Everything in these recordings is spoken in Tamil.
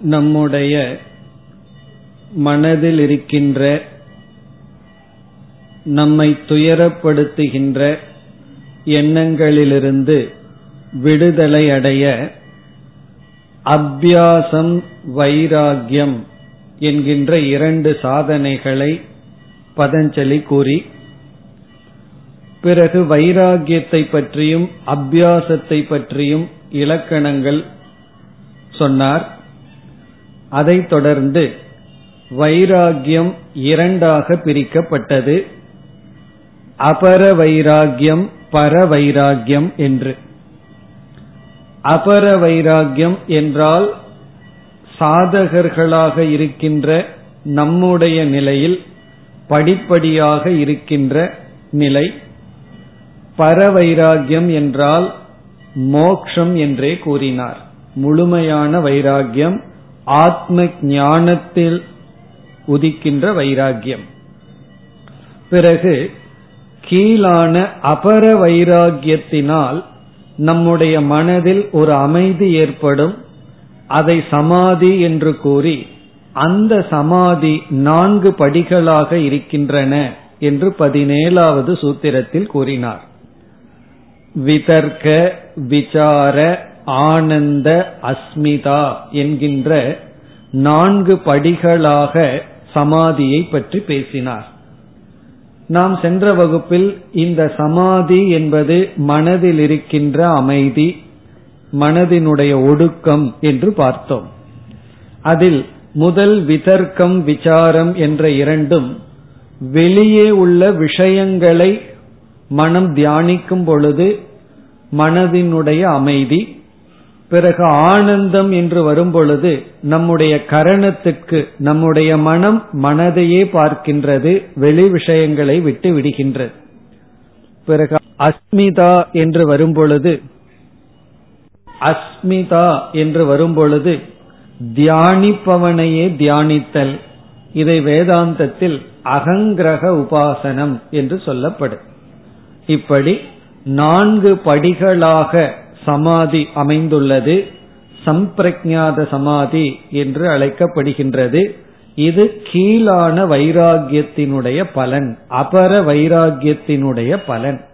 நம்முடைய மனதில் இருக்கின்ற நம்மை துயரப்படுத்துகின்ற எண்ணங்களிலிருந்து விடுதலை அடைய அபியாசம் வைராகியம் என்கின்ற இரண்டு சாதனைகளை பதஞ்சலி கூறி பிறகு வைராகியத்தை பற்றியும் அபியாசத்தை பற்றியும் இலக்கணங்கள் சொன்னார். அதைத் தொடர்ந்து வைராகியம் இரண்டாக பிரிக்கப்பட்டது. அபர வைராகியம் பர வைராகியம் என்று. அபர வைராகியம் என்றால் சாதகர்களாக இருக்கின்ற நம்முடைய நிலையில் படிப்படியாக இருக்கின்ற நிலை. பரவைராகியம் என்றால் மோக்ஷம் என்றே கூறினார். முழுமையான வைராகியம் ஆத்ம ஞானத்தில் உதிக்கின்ற வைராகியம் பிறகு கீழான அபர வைராகியத்தினால் நம்முடைய மனதில் ஒரு அமைதி ஏற்படும். அதை சமாதி என்று கூறி அந்த சமாதி நான்கு படிகளாக இருக்கின்றன என்று பதினேழாவது சூத்திரத்தில் கூறினார். விதர்க்க விசார ஆனந்த அஸ்மிதா என்கின்ற நான்கு படிகளாக சமாதியை பற்றி பேசினார். நாம் சென்ற வகுப்பில் இந்த சமாதி என்பது மனதில் இருக்கின்ற அமைதி மனதினுடைய ஒடுக்கம் என்று பார்த்தோம். அதில் முதல் விதர்க்கம் விசாரம் என்ற இரண்டும் வெளியே உள்ள விஷயங்களை மனம் தியானிக்கும் பொழுது மனதினுடைய அமைதி பிறகு ஆனந்தம் என்று வரும்பொழுது நம்முடைய கரணத்துக்கு நம்முடைய மனம் மனதையே பார்க்கின்றது வெளி விஷயங்களை விட்டு விடுகின்றது. பிறகு அஸ்மிதா என்று வரும்பொழுது அஸ்மிதா என்று வரும்பொழுது தியானிப்பவனையே தியானித்தல். இதை வேதாந்தத்தில் அகங்கிரக உபாசனம் என்று சொல்லப்படும். இப்படி நான்கு படிகளாக சமாதி அமைந்துள்ளது. சம்பிரஜாத சமாதி என்று அழைக்கப்படுகின்றது. இது கீழான வைராகியத்தினுடைய பலன் அபர வைராகியத்தினுடைய பலன்.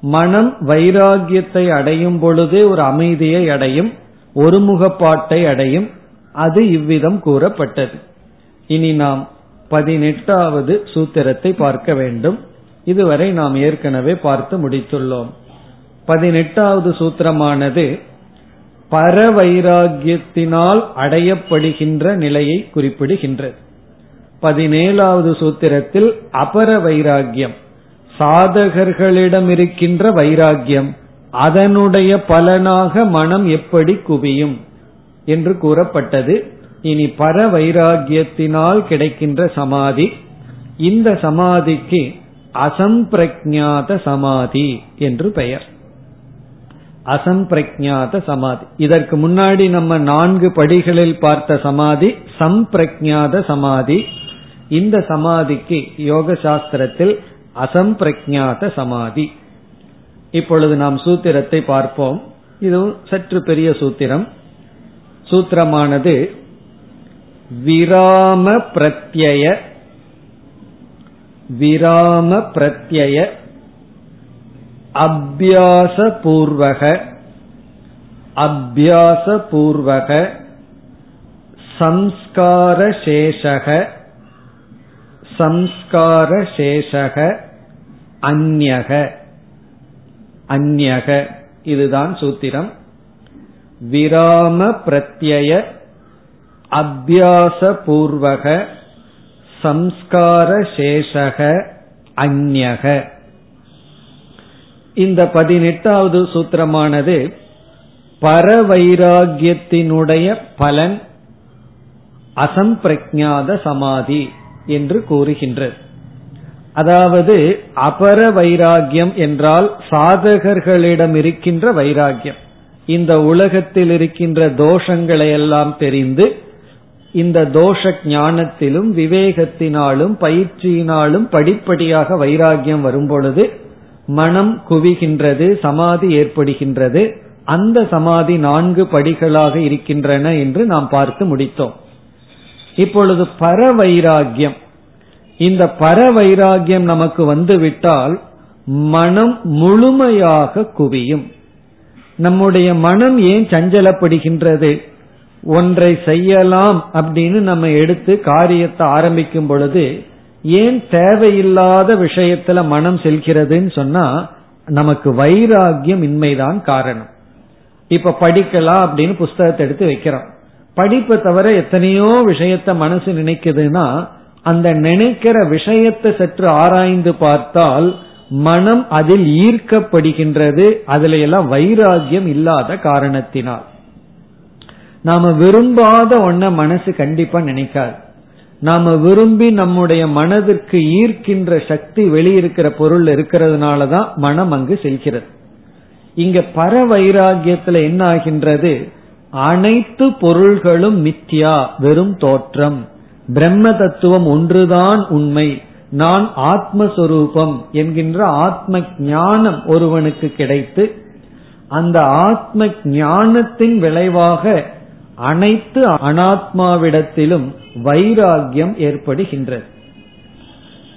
மனம் வைராகியத்தை அடையும் பொழுது ஒரு அமைதியை அடையும் ஒருமுகப்பாட்டை அடையும். அது இவ்விதம் கூறப்பட்டது. இனி நாம் பதினெட்டாவது சூத்திரத்தை பார்க்க வேண்டும். இதுவரை நாம் ஏற்கனவே பார்த்து முடித்துள்ளோம். பதினெட்டாவது சூத்திரமானது பரவைராகியத்தினால் அடையப்படுகின்ற நிலையை குறிப்பிடுகின்றது. பதினேழாவது சூத்திரத்தில் அபர வைராகியம் சாதகர்களிடம் இருக்கின்ற வைராகியம் அதனுடைய பலனாக மனம் எப்படி குவியும்? என்று கூறப்பட்டது. இனி பர வைராகியத்தினால் கிடைக்கின்ற சமாதி இந்த சமாதிக்கு அசம்பிரஜாத சமாதி என்று பெயர். அசம்பிரஜாத சமாதி. இதற்கு முன்னாடி நம்ம நான்கு படிகளில் பார்த்த சமாதி சம்பிரஜாத சமாதி. இந்த சமாதிக்கு யோக சாஸ்திரத்தில் அசம்பிரஜாத சமாதி. இப்பொழுது நாம் சூத்திரத்தை பார்ப்போம். இது சற்று பெரிய சூத்திரம். சூத்திரமானது விராம பிரத்யய விராம பிரத்யய அபியாச பூர்வக அபியாச பூர்வக சம்ஸ்கார சேஷக சம்ஸ்கார சேஷக அந்யக. அந்யக இதுதான் சூத்திரம். விராம பிரத்யய அபியாச பூர்வக சம்ஸ்கார சேஷக அந்யக. இந்த பதினெட்டாவது சூத்திரமானது பரவைராகியத்தினுடைய பலன் அசம்பிரஜாத சமாதி என்று கூறுகின்றது அதாவது அபர வைராகியம் என்றால் சாதகர்களிடம் இருக்கின்ற வைராகியம் இந்த உலகத்தில் இருக்கின்ற தோஷங்களை எல்லாம் தெரிந்து இந்த தோஷ ஞானத்திலும் விவேகத்தினாலும் பயிற்சியினாலும் படிப்படியாக வைராகியம் வரும்பொழுது மனம் குவிகின்றது சமாதி ஏற்படுகின்றது. அந்த சமாதி நான்கு படிகளாக இருக்கின்றன என்று நாம் பார்த்து முடித்தோம். இப்பொழுது பரவைராகியம் இந்த பரவைராகியம் நமக்கு வந்துவிட்டால் மனம் முழுமையாக குவியும். நம்முடைய மனம் ஏன் சஞ்சலப்படுகின்றது? ஒன்றை செய்யலாம் அப்படின்னு நம்ம எடுத்து காரியத்தை ஆரம்பிக்கும் பொழுது ஏன் தேவையில்லாத விஷயத்துல மனம் செல்கிறதுன்னு சொன்னா நமக்கு வைராகியம் இன்மைதான் காரணம். இப்ப படிக்கலாம் அப்படின்னு புஸ்தகத்தை எடுத்து வைக்கிறோம். படிப்பை தவிர எத்தனையோ விஷயத்த மனசு நினைக்குதுன்னா அந்த நினைக்கிற விஷயத்தை சற்று ஆராய்ந்து பார்த்தால் மனம் அதில் ஈர்க்கப்படுகின்றது. அதுல எல்லாம் வைராகியம் இல்லாத காரணத்தினால். நாம விரும்பாத ஒன்ன மனசு கண்டிப்பா நினைக்காது. நாம விரும்பி நம்முடைய மனதிற்கு ஈர்க்கின்ற சக்தி வெளியிருக்கிற பொருள் இருக்கிறதுனால தான் மனம் அங்கு செல்கிறது. இங்க பர வைராகியத்துல என்ன ஆகின்றது? அனைத்து பொருள்களும் மித்யா வெறும் தோற்றம். பிரம்ம தத்துவம் ஒன்றுதான் உண்மை. நான் ஆத்மஸ்வரூபம் என்கின்ற ஆத்ம ஞானம் ஒருவனுக்கு கிடைத்து அந்த ஆத்ம ஞானத்தின் விளைவாக அனைத்து அனாத்மாவிடத்திலும் வைராகியம் ஏற்படுகின்றது.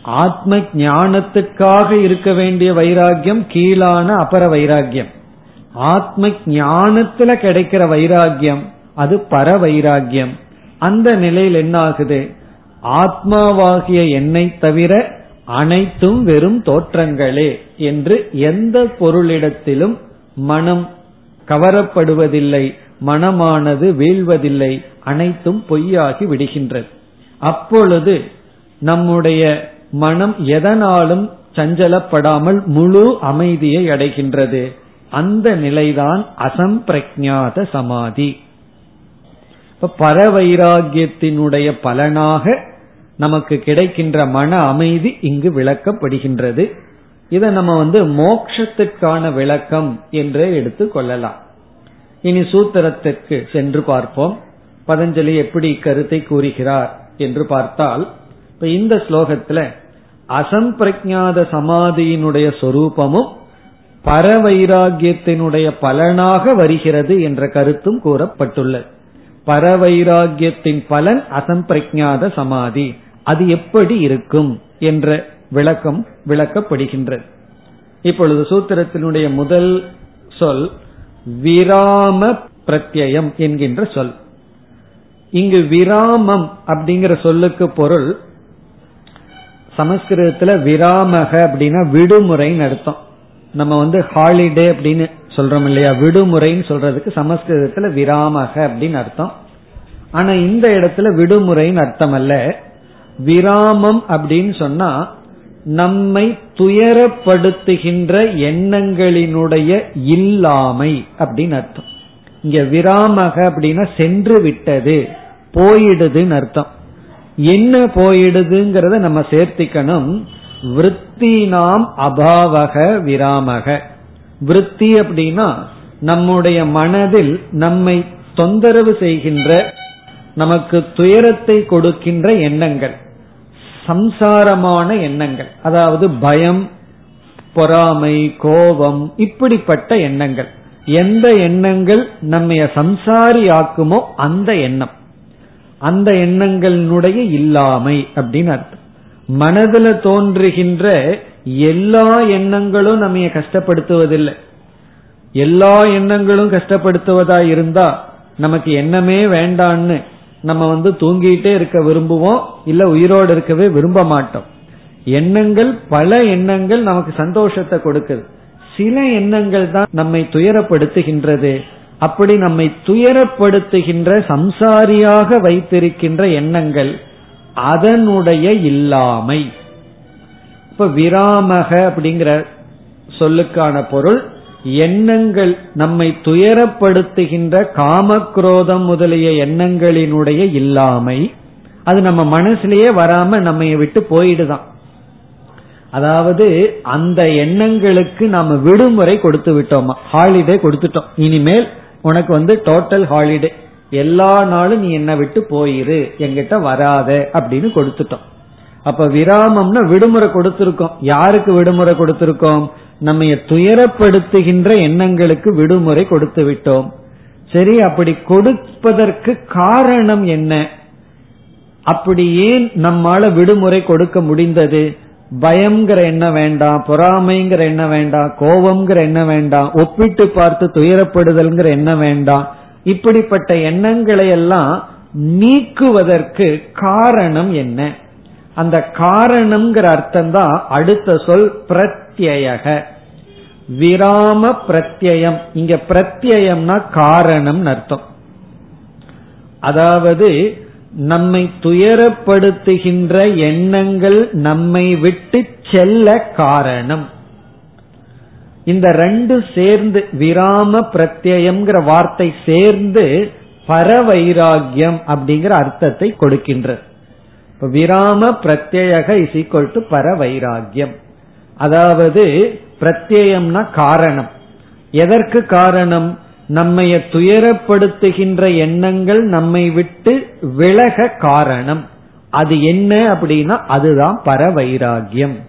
ஆத்ம ஞானத்துக்காக இருக்க வேண்டிய வைராகியம் கீழான அபர வைராகியம் ஆத்ம ஞானத்துல கிடைக்கிற வைராகியம் அது பர வைராகியம் அந்த நிலையில் என்ன ஆகுது ஆத்மாவாகிய என்னை தவிர அனைத்தும் வெறும் தோற்றங்களே என்று எந்த பொருளிடத்திலும் மனம் கவரப்படுவதில்லை. மனமானது வீழ்வதில்லை. அனைத்தும் பொய்யாகி விடுகின்றது. அப்பொழுது நம்முடைய மனம் எதனாலும் சஞ்சலப்படாமல் முழு அமைதியை அடைகின்றது. அந்த நிலைதான் அசம்பிரஜாத சமாதி. இப்ப பரவைராகியத்தினுடைய பலனாக நமக்கு கிடைக்கின்ற மன அமைதி இங்கு விளக்கப்படுகின்றது. இதை நம்ம வந்து மோக்ஷத்திற்கான விளக்கம் என்றே எடுத்துக் கொள்ளலாம். இனி சூத்திரத்திற்கு சென்று பார்ப்போம். பதஞ்சலி எப்படி கருத்தை கூறுகிறார் என்று பார்த்தால் இப்ப இந்த ஸ்லோகத்துல அசம்பிரஜாத சமாதியினுடைய சொரூபமும் பரவைராகியத்தினுடைய பலனாக வருகிறது என்ற கருத்தும் கூறப்பட்டுள்ளது. பரவைராகியத்தின் பலன் அசம்பிரஜாத சமாதி. அது எப்படி இருக்கும் என்ற விளக்கம் விளக்கப்படுகின்றது. இப்பொழுது சூத்திரத்தினுடைய முதல் சொல் விராம பிரத்யம் என்கின்ற சொல். இங்கு விராமம் அப்படிங்கிற சொல்லுக்கு பொருள் சமஸ்கிருதத்துல விராமக அப்படின்னா விடுமுறைன்னு அர்த்தம். நம்ம வந்து ஹாலிடே அப்படின்னு சொல்றோம் இல்லையா? விடுமுறைன்னு சொல்றதுக்கு சமஸ்கிருதத்துல விராமக அப்படின்னு அர்த்தம். ஆனா இந்த இடத்துல விடுமுறைன்னு அர்த்தம் அல்ல விராமம் அப்படின்னு சொன்னா நம்மை துயரப்படுத்துகின்ற எண்ணங்களினுடைய இல்லாமை அப்படின்னு அர்த்தம். இங்க விராமக அப்படின்னா சென்று விட்டது போயிடுதுன்னு அர்த்தம். என்ன போயிடுதுங்கிறத நம்ம சேர்த்திக்கணும். விற்பி நாம் அபாவக விராமக. விற்பி அப்படின்னா நம்முடைய மனதில் நம்மை தொந்தரவு செய்கின்ற நமக்கு துயரத்தை கொடுக்கின்ற எண்ணங்கள். சம்சாரமான எண்ணங்கள். அதாவது பயம் பொறாமை கோபம் இப்படிப்பட்ட எண்ணங்கள். எந்த எண்ணங்கள் நம்ம சம்சாரி ஆக்குமோ அந்த எண்ணம். அந்த எண்ணங்களினுடைய இல்லாமை அப்படின்னு அர்த்தம். மனதுல தோன்றுகின்ற எல்லா எண்ணங்களும் நம்ம கஷ்டப்படுத்துவதில்லை. எல்லா எண்ணங்களும் கஷ்டப்படுத்துவதா இருந்தா நமக்கு எண்ணமே வேண்டான்னு நம்ம வந்து தூங்கிட்டே இருக்க விரும்புவோம் இல்ல உயிரோடு இருக்கவே விரும்ப மாட்டோம். எண்ணங்கள் பல எண்ணங்கள் நமக்கு சந்தோஷத்தை கொடுக்குது. சில எண்ணங்கள் தான் நம்மை துயரப்படுத்துகின்றது. அப்படி நம்மை துயரப்படுத்துகின்ற சம்சாரியாக வைத்திருக்கின்ற எண்ணங்கள் அதனுடைய இல்லாமை. இப்ப விராமக அப்படிங்கிற சொல்லுக்கான பொருள் எண்ணங்கள் நம்மை துயரப்படுத்துகின்ற காமக்ரோதம் முதலிய எண்ணங்களினுடைய இல்லாமை அது நம்ம மனசுலயே வராம நம்ம விட்டு போயிடுதான். அதாவது அந்த எண்ணங்களுக்கு நாம விடுமுறை கொடுத்து விட்டோமா? ஹாலிடே கொடுத்துட்டோம். இனிமேல் உனக்கு வந்து டோட்டல் ஹாலிடே எல்லா நாளும் நீ என்ன விட்டு போயிரு. எங்கிட்ட வராத அப்படின்னு கொடுத்துட்டோம். அப்ப விராமம்னா விடுமுறை கொடுத்திருக்கோம். யாருக்கு விடுமுறை கொடுத்திருக்கோம்? நம்ம துயரப்படுத்துகின்ற எண்ணங்களுக்கு விடுமுறை கொடுத்து விட்டோம். சரி அப்படி கொடுப்பதற்கு காரணம் என்ன? அப்படி ஏன் நம்மால விடுமுறை கொடுக்க முடிந்தது? பயம்ங்கிற என்ன வேண்டாம் பொறாமைங்கிற என்ன வேண்டாம் கோபம்ங்கிற என்ன வேண்டாம் ஒப்பிட்டு பார்த்து துயரப்படுதல்ங்கிற என்ன வேண்டாம். இப்படிப்பட்ட எண்ணங்களை எல்லாம் நீக்குவதற்கு காரணம் என்ன? அந்த காரணம்ங்கிற அர்த்தம் தான் அடுத்த சொல் பிரத்யக. விராம பிரத்யம் இங்க பிரத்யம்னா காரணம் அர்த்தம். அதாவது நம்மை துயரப்படுத்துகின்ற எண்ணங்கள் நம்மை விட்டு செல்ல காரணம். இந்த ரெண்டு சேர்ந்து விராம பிரத்யம்ங்கிற வார்த்தை சேர்ந்து பரவைராகியம் அப்படிங்கிற அர்த்தத்தை கொடுக்கின்றது. விராம பிரத்யக இஸ் ஈக்வல் டு பரவைராகியம் அதாவது பிரத்யம்னா காரணம். எதற்கு காரணம்? நம்மைய துயரப்படுத்துகின்ற எண்ணங்கள் நம்மை விட்டு விலக காரணம். அது என்ன அப்படின்னா அதுதான் பரவைராகியம்.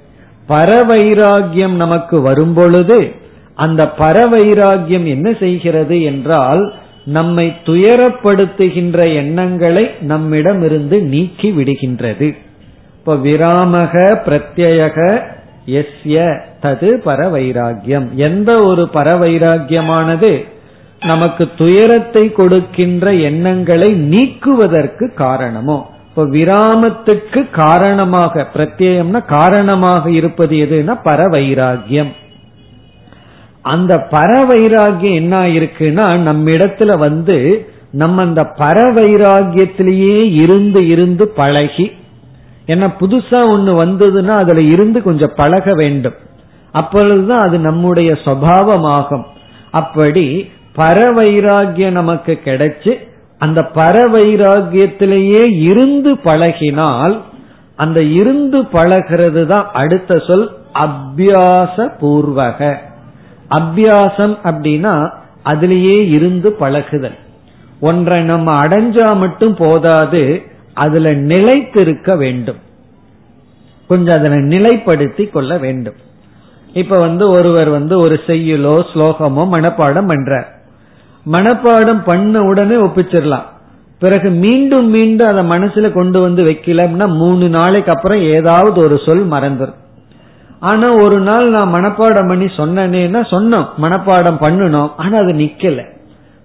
பரவைராகியம் நமக்கு வரும்பொழுது அந்த பரவைராகியம் என்ன செய்கிறது என்றால் நம்மை துயரப்படுத்துகின்ற எண்ணங்களை நம்மிடமிருந்து நீக்கி விடுகின்றது. இப்ப விராமக பிரத்யக எஸ்ய தது பரவைராகியம் எந்த ஒரு பரவைராகியமானது நமக்கு துயரத்தை கொடுக்கின்ற எண்ணங்களை நீக்குவதற்கு காரணமோ? இப்ப விராமத்துக்கு காரணமாக பிரத்யேகம்னா காரணமாக இருப்பது எதுனா பரவைராகியம் அந்த பரவைராகியம் என்ன இருக்குன்னா நம்ம இடத்துல வந்து நம்ம அந்த பரவைராகியத்திலேயே இருந்து இருந்து பழகி ஏன்னா புதுசா ஒண்ணு வந்ததுன்னா அதுல இருந்து கொஞ்சம் பழக வேண்டும். அப்பொழுதுதான் அது நம்முடைய சுவாவமாகும். அப்படி பரவைராகியம் நமக்கு கிடைச்சு அந்த பரவைராகியத்திலேயே இருந்து பழகினால் அந்த இருந்து பழகிறது தான் அடுத்த சொல் அபியாச பூர்வக அபியாசம் அப்படின்னா அதிலேயே இருந்து பழகுதல். ஒன்றை நம்ம அடைஞ்சா மட்டும் போதாது அதுல நிலைத்திருக்க வேண்டும். கொஞ்சம் அதனை நிலைப்படுத்தி கொள்ள வேண்டும். இப்ப வந்து ஒருவர் வந்து ஒரு செய்யுளோ ஸ்லோகமோ மனப்பாடம் பண்றார். மனப்பாடம் பண்ண உடனே ஒப்பிச்சிடலாம். பிறகு மீண்டும் மீண்டும் அதை மனசுல கொண்டு வந்து வைக்கலாம்னா மூணு நாளைக்கு அப்புறம் ஏதாவது ஒரு சொல் மறந்துடும் ஆனா ஒரு நாள் நான் மனப்பாடம் பண்ணி சொன்னேன்னா சொன்னோம். மனப்பாடம் பண்ணணும் ஆனா அது நிக்கல.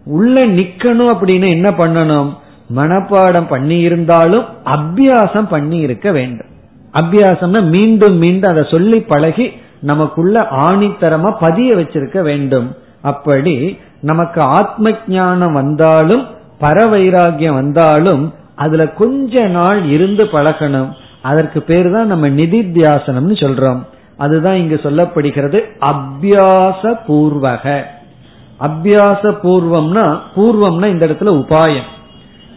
உள்ள நிக்கணும் அப்படின்னு என்ன பண்ணணும்? மனப்பாடம் பண்ணி இருந்தாலும் அபியாசம் பண்ணி இருக்க வேண்டும். அபியாசம்னா மீண்டும் மீண்டும் அதை சொல்லி பழகி நமக்குள்ள ஆணித்தரமா பதிய வச்சிருக்க வேண்டும். அப்படி நமக்கு ஆத்ம ஞானம் வந்தாலும் பரவைராகியம் வந்தாலும் அதுல கொஞ்ச நாள் இருந்து பழகணும். அதற்கு பேர் தான் நம்ம நிதித்தியாசனம்னு சொல்றோம். அதுதான் இங்கு சொல்லப்படுகிறது அபியாச பூர்வக அபியாச பூர்வம்னா பூர்வம்னா இந்த இடத்துல உபாயம்.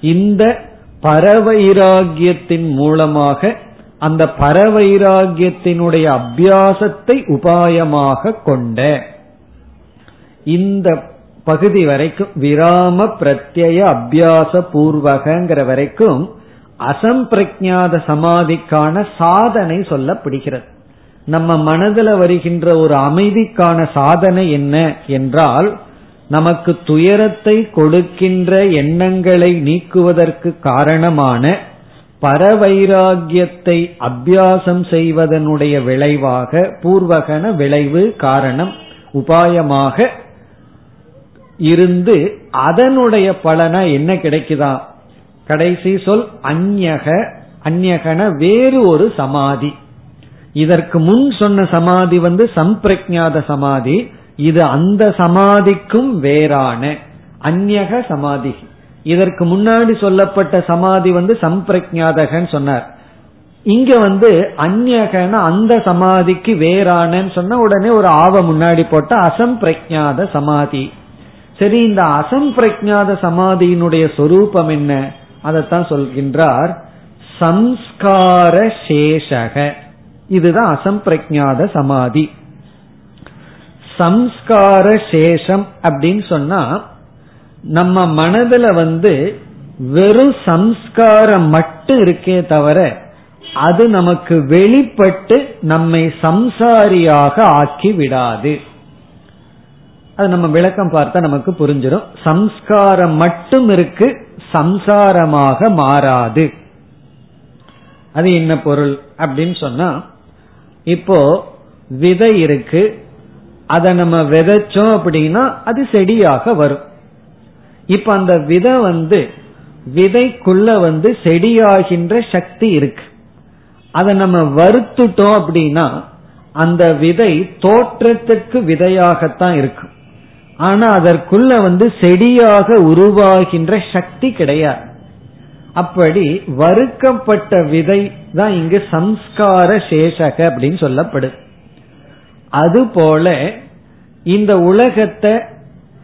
இந்த பரவைராகியத்தின் மூலமாக அந்த பரவைராகியத்தினுடைய அபியாசத்தை உபாயமாக கொண்ட இந்த பகுதி வரைக்கும் விராம பிரத்யய அபியாச பூர்வகங்கிற வரைக்கும் அசம்பிரஜாத சமாதிக்கான சாதனை சொல்லப்படுகிறது. நம்ம மனதில் வருகின்ற ஒரு அமைதிக்கான சாதனை என்ன என்றால் நமக்கு துயரத்தை கொடுக்கின்ற எண்ணங்களை நீக்குவதற்கு காரணமான பரவைராகியத்தை அபியாசம் செய்வதனுடைய விளைவாக பூர்வகன விளைவு காரணம் உபாயமாக இருந்து அதனுடைய பலனா என்ன கிடைக்குதா? கடைசி சொல் அந்யக அந்யகன வேறு ஒரு சமாதி. இதற்கு முன் சொன்ன சமாதி வந்து சம்பிரஜாத சமாதி. இது அந்த சமாதிக்கும் வேறான அந்நக சமாதி. இதற்கு முன்னாடி சொல்லப்பட்ட சமாதி வந்து சம்பிரஜாதகன் சொன்னார். இங்க வந்து அந்நகன அந்த சமாதிக்கு வேறானன்னு சொன்ன உடனே ஒரு ஆவ முன்னாடி போட்ட அசம்பிரஜாத சமாதி. சரி இந்த அசம்பிரஜாத சமாதியினுடைய சொரூபம் என்ன? அதைத்தான் சொல்கின்றார் சம்ஸ்கார சேஷக. இதுதான் அசம்பிரஜாத சமாதி. சம்ஸ்கார சேஷம் அப்படின்னு சொன்னா நம்ம மனதுல வந்து வெறும் சம்ஸ்காரம் மட்டும் இருக்கே தவிர அது நமக்கு வெளிப்பட்டு நம்மை சம்சாரியாக ஆக்கி விடாது. அது நம்ம விளக்கம் பார்த்தா நமக்கு புரிஞ்சிடும் சம்ஸ்காரம் மட்டும் இருக்கு சம்சாரமாக மாறாது. அது என்ன பொருள் அப்படின்னு சொன்னா இப்போ விதை இருக்கு அதை நம்ம விதைச்சோம் அப்படின்னா அது செடியாக வரும். இப்ப அந்த விதை வந்து விதைக்குள்ள வந்து செடியாகின்ற சக்தி இருக்கு. அதை நம்ம வருத்துட்டோம் அப்படின்னா அந்த விதை தோற்றத்துக்கு விதையாகத்தான் இருக்கும். ஆனா அதற்குள்ள வந்து செடியாக உருவாகின்ற சக்தி கிடையாது. அப்படி வறுக்கப்பட்ட விதை தான் இங்கு சம்ஸ்கார சேஷக அப்படின்னு சொல்லப்படுது. அதுபோல இந்த உலகத்தை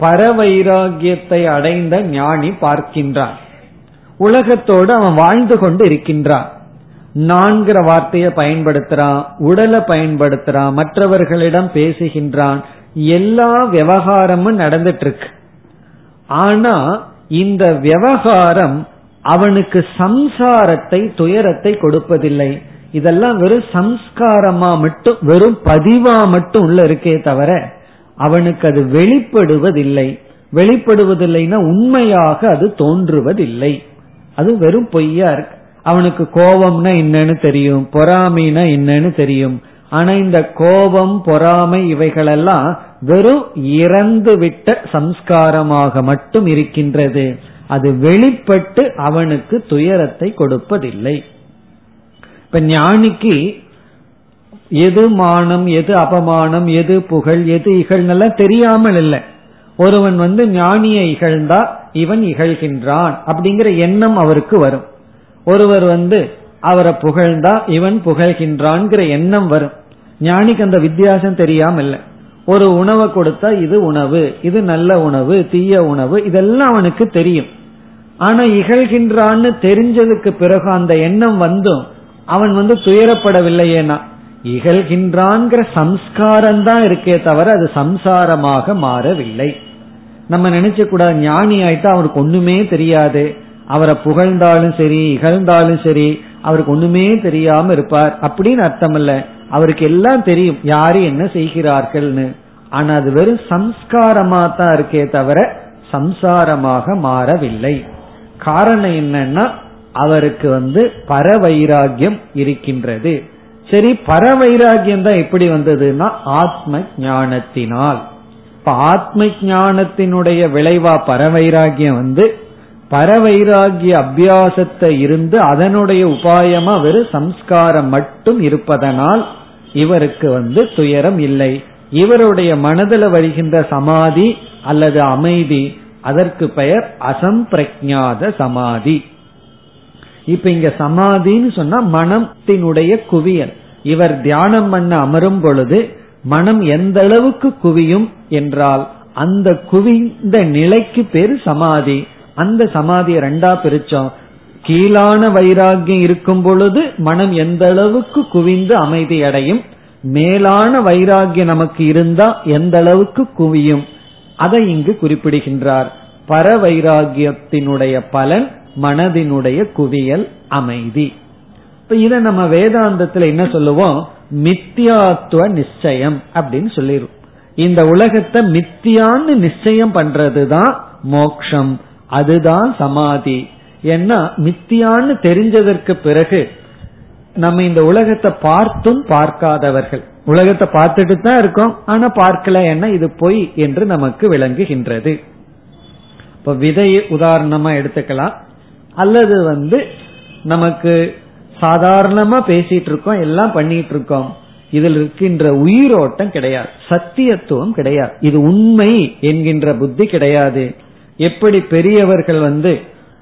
பரவைராகியத்தை அடைந்த ஞானி பார்க்கின்றான் உலகத்தோடு அவன் வாழ்ந்து கொண்டு இருக்கின்றான் நான்கிற வார்த்தையை பயன்படுத்துறான் உடலை பயன்படுத்துறான் மற்றவர்களிடம் பேசுகின்றான். எல்லா விவகாரமும் நடந்துட்டு இருக்கு ஆனா இந்த விவகாரம் அவனுக்கு சம்சாரத்தை துயரத்தை கொடுப்பதில்லை. இதெல்லாம் வெறும் சம்ஸ்காரமா மட்டும் வெறும் பதிவா மட்டும் உள்ள இருக்கே தவிர அவனுக்கு அது வெளிப்படுவதில்லை. வெளிப்படுவதில்லைன்னா உண்மையாக அது தோன்றுவதில்லை. அது வெறும் பொய்யா இருக்கு. அவனுக்கு கோபம்னா என்னன்னு தெரியும் பொறாமைனா என்னன்னு தெரியும். ஆனா இந்த கோபம் பொறாமை இவைகளெல்லாம் வெறும் இறந்து விட்ட சம்ஸ்காரமாக மட்டும் இருக்கின்றது. அது வெளிப்பட்டு அவனுக்கு துயரத்தை கொடுப்பதில்லை. இப்ப ஞானிக்கு எது மானம் எது அபமானம் எது புகழ் எது இகழ்னெல்லாம் தெரியாமல் இல்லை. ஒருவன் வந்து ஞானியை இகழ்ந்தா இவன் இகழ்கின்றான் அப்படிங்கிற எண்ணம் அவருக்கு வரும். ஒருவர் வந்து அவரை புகழ்ந்தா இவன் புகழ்கின்றான்ங்கிற எண்ணம் வரும். ஞானிக்கு அந்த வித்தியாசம் தெரியாம இல்லை. ஒரு உணவை கொடுத்தா இது உணவு இது நல்ல உணவு தீய உணவு இதெல்லாம் அவனுக்கு தெரியும். ஆனா இகழ்கின்றான்னு தெரிஞ்சதுக்கு பிறகு அந்த எண்ணம் வந்தும் அவன் வந்து துயரப்படவில்லையேனா? இகழ்கின்றான்கிற சம்ஸ்காரம் தான் இருக்கே தவிர அது சம்சாரமாக மாறவில்லை. நம்ம நினைச்ச கூடாது ஞானி ஆயிட்டா அவருக்கு ஒண்ணுமே தெரியாது. அவரை புகழ்ந்தாலும் சரி இகழ்ந்தாலும் சரி அவருக்கு ஒண்ணுமே தெரியாம இருப்பார். அப்படின்னு அர்த்தம் இல்ல அவருக்கு எல்லாம் தெரியும். யாரு என்ன செய்கிறார்கள்னு. ஆனா அது வெறும் சம்ஸ்காரமா தான் இருக்கே தவிர சம்சாரமாக மாறவில்லை. காரணம் என்னன்னா அவருக்கு வந்து பரவைராகியம் இருக்கின்றது. சரி பரவைராகியம் தான் எப்படி வந்ததுன்னா ஆத்ம ஞானத்தினால் இப்ப ஆத்ம ஞானத்தினுடைய விளைவா பரவைராகியம் வந்து பரவைராகிய அபியாசத்தை இருந்து அதனுடைய உபாயமா வெறும் சம்ஸ்காரம் மட்டும் இருப்பதனால் இவருக்கு வந்து துயரம் இல்லை. இவருடைய மனதில் வருகின்ற சமாதி அல்லது அமைதி அதற்கு பெயர் அசம்பிரஜாத சமாதி. இப்ப இங்க சமாதின்னு சொன்னா மனத்தினுடைய குவியல். இவர் தியானம் பண்ண அமரும் பொழுது மனம் எந்த அளவுக்கு குவியும் என்றால் அந்த குவிந்த நிலைக்கு பேரு சமாதி. அந்த சமாதியை ரெண்டா பிரிச்சோம். கீழான வைராகியம் இருக்கும் பொழுது மனம் எந்த அளவுக்கு குவிந்து அமைதி அடையும்? மேலான வைராகியம் நமக்கு இருந்தா எந்த அளவுக்கு குவியும்? அதை இங்கு குறிப்பிடுகின்றார். பர வைராகியத்தினுடைய பலன் மனதினுடைய குவியல் அமைதி. இப்ப இத நம்ம வேதாந்தத்துல என்ன சொல்லுவோம்? மித்தியாத்துவ நிச்சயம் அப்படின்னு சொல்லிடும் இந்த உலகத்தை மித்தியான்னு நிச்சயம் பண்றதுதான் மோக்ஷம். அதுதான் சமாதி. ஏன்னா மித்தியான்னு தெரிஞ்சதற்கு பிறகு நம்ம இந்த உலகத்தை பார்த்தும் பார்க்காதவர்கள். உலகத்தை பார்த்துட்டு தான் இருக்கோம் ஆனா பார்க்கல என்ன? இது பொய் என்று நமக்கு விளங்குகின்றது. இப்ப விதையை உதாரணமா எடுத்துக்கலாம். அல்லது வந்து நமக்கு சாதாரணமா பேசிட்டு இருக்கோம் எல்லாம் பண்ணிட்டு இருக்கோம் இதில் இருக்கின்ற உயிரோட்டம் கிடையாது. சத்தியத்துவம் கிடையாது. இது உண்மை என்கின்ற புத்தி கிடையாது. எப்படி பெரியவர்கள் வந்து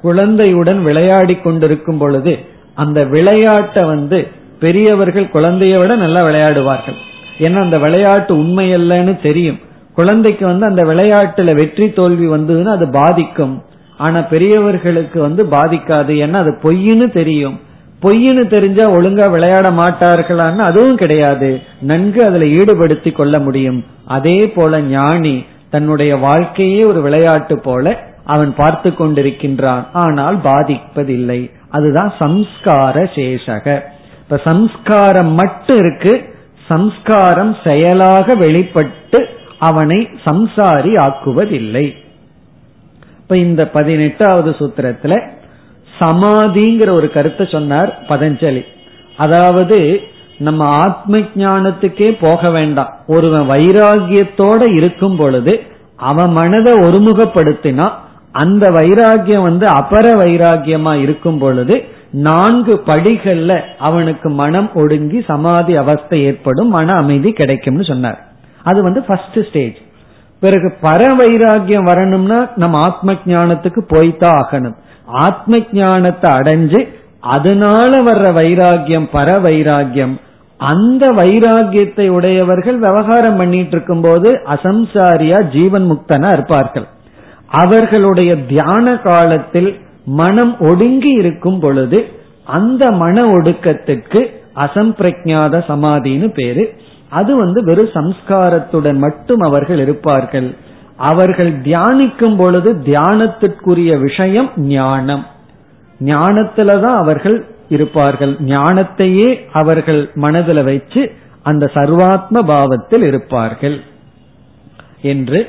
குழந்தையுடன் விளையாடி கொண்டிருக்கும் பொழுது அந்த விளையாட்டை வந்து பெரியவர்கள் குழந்தைய விட நல்லா விளையாடுவார்கள். ஏன்னா அந்த விளையாட்டு உண்மை அல்லன்னு தெரியும். குழந்தைக்கு வந்து அந்த விளையாட்டுல வெற்றி தோல்வி வந்ததுன்னா அது பாதிக்கும். ஆனா பெரியவர்களுக்கு வந்து பாதிக்காது. ஏன்னா அது பொய்ன்னு தெரியும். பொய்ன்னு தெரிஞ்சா ஒழுங்கா விளையாட மாட்டார்களான்னு அதுவும் கிடையாது. நன்கு அதுல ஈடுபடுத்தி கொள்ள முடியும். அதே போல ஞானி தன்னுடைய வாழ்க்கையே ஒரு விளையாட்டு போல அவன் பார்த்து கொண்டிருக்கின்றான். ஆனால் பாதிப்பதில்லை. அதுதான் சம்ஸ்கார சேஷக. இப்ப சம்ஸ்காரம் மட்டும் இருக்கு. சம்ஸ்காரம் செயலாக வெளிப்பட்டு அவனை சம்சாரி ஆக்குவதில்லை. இப்ப இந்த பதினெட்டாவது சூத்திரத்துல சமாதிங்கிற ஒரு கருத்தை சொன்னார் பதஞ்சலி. அதாவது நம்ம ஆத்ம ஞானத்துக்கே போக வேண்டாம். ஒருவன் வைராகியத்தோட இருக்கும் பொழுது அவன் மனதை ஒருமுகப்படுத்தினா அந்த வைராகியம் வந்து அபர வைராகியமா இருக்கும் பொழுது நான்கு படிகள்ல அவனுக்கு மனம் ஒடுங்கி சமாதி அவஸ்தை ஏற்படும் மன அமைதி கிடைக்கும்னு சொன்னார். அது வந்து ஃபர்ஸ்ட் ஸ்டேஜ் பிறகு பர வைராகியம் வரணும்னா நம்ம ஆத்ம ஞானத்துக்கு போய்தான் ஆகணும். ஆத்ம ஞானத்தை அடைஞ்சு அதனால வர்ற வைராகியம் பர வைராகியம் அந்த வைராகியத்தை உடையவர்கள் விவகாரம் பண்ணிட்டு இருக்கும் போது அசம்சாரியா ஜீவன் முக்தனா இருப்பார்கள். அவர்களுடைய தியான காலத்தில் மனம் ஒடுங்கி இருக்கும் பொழுது அந்த மன ஒடுக்கத்துக்கு அசம்பிரஜாத சமாதின்னு பேரு. அது வந்து வெறும் சம்ஸ்காரத்துடன் மட்டும் அவர்கள் இருப்பார்கள். அவர்கள் தியானிக்கும் பொழுது தியானத்திற்குரிய விஷயம் ஞானம். ஞானத்துலதான் அவர்கள் இருப்பார்கள். ஞானத்தையே அவர்கள் மனதில் வைத்து அந்த சர்வாத்ம பாவத்தில் இருப்பார்கள். என்று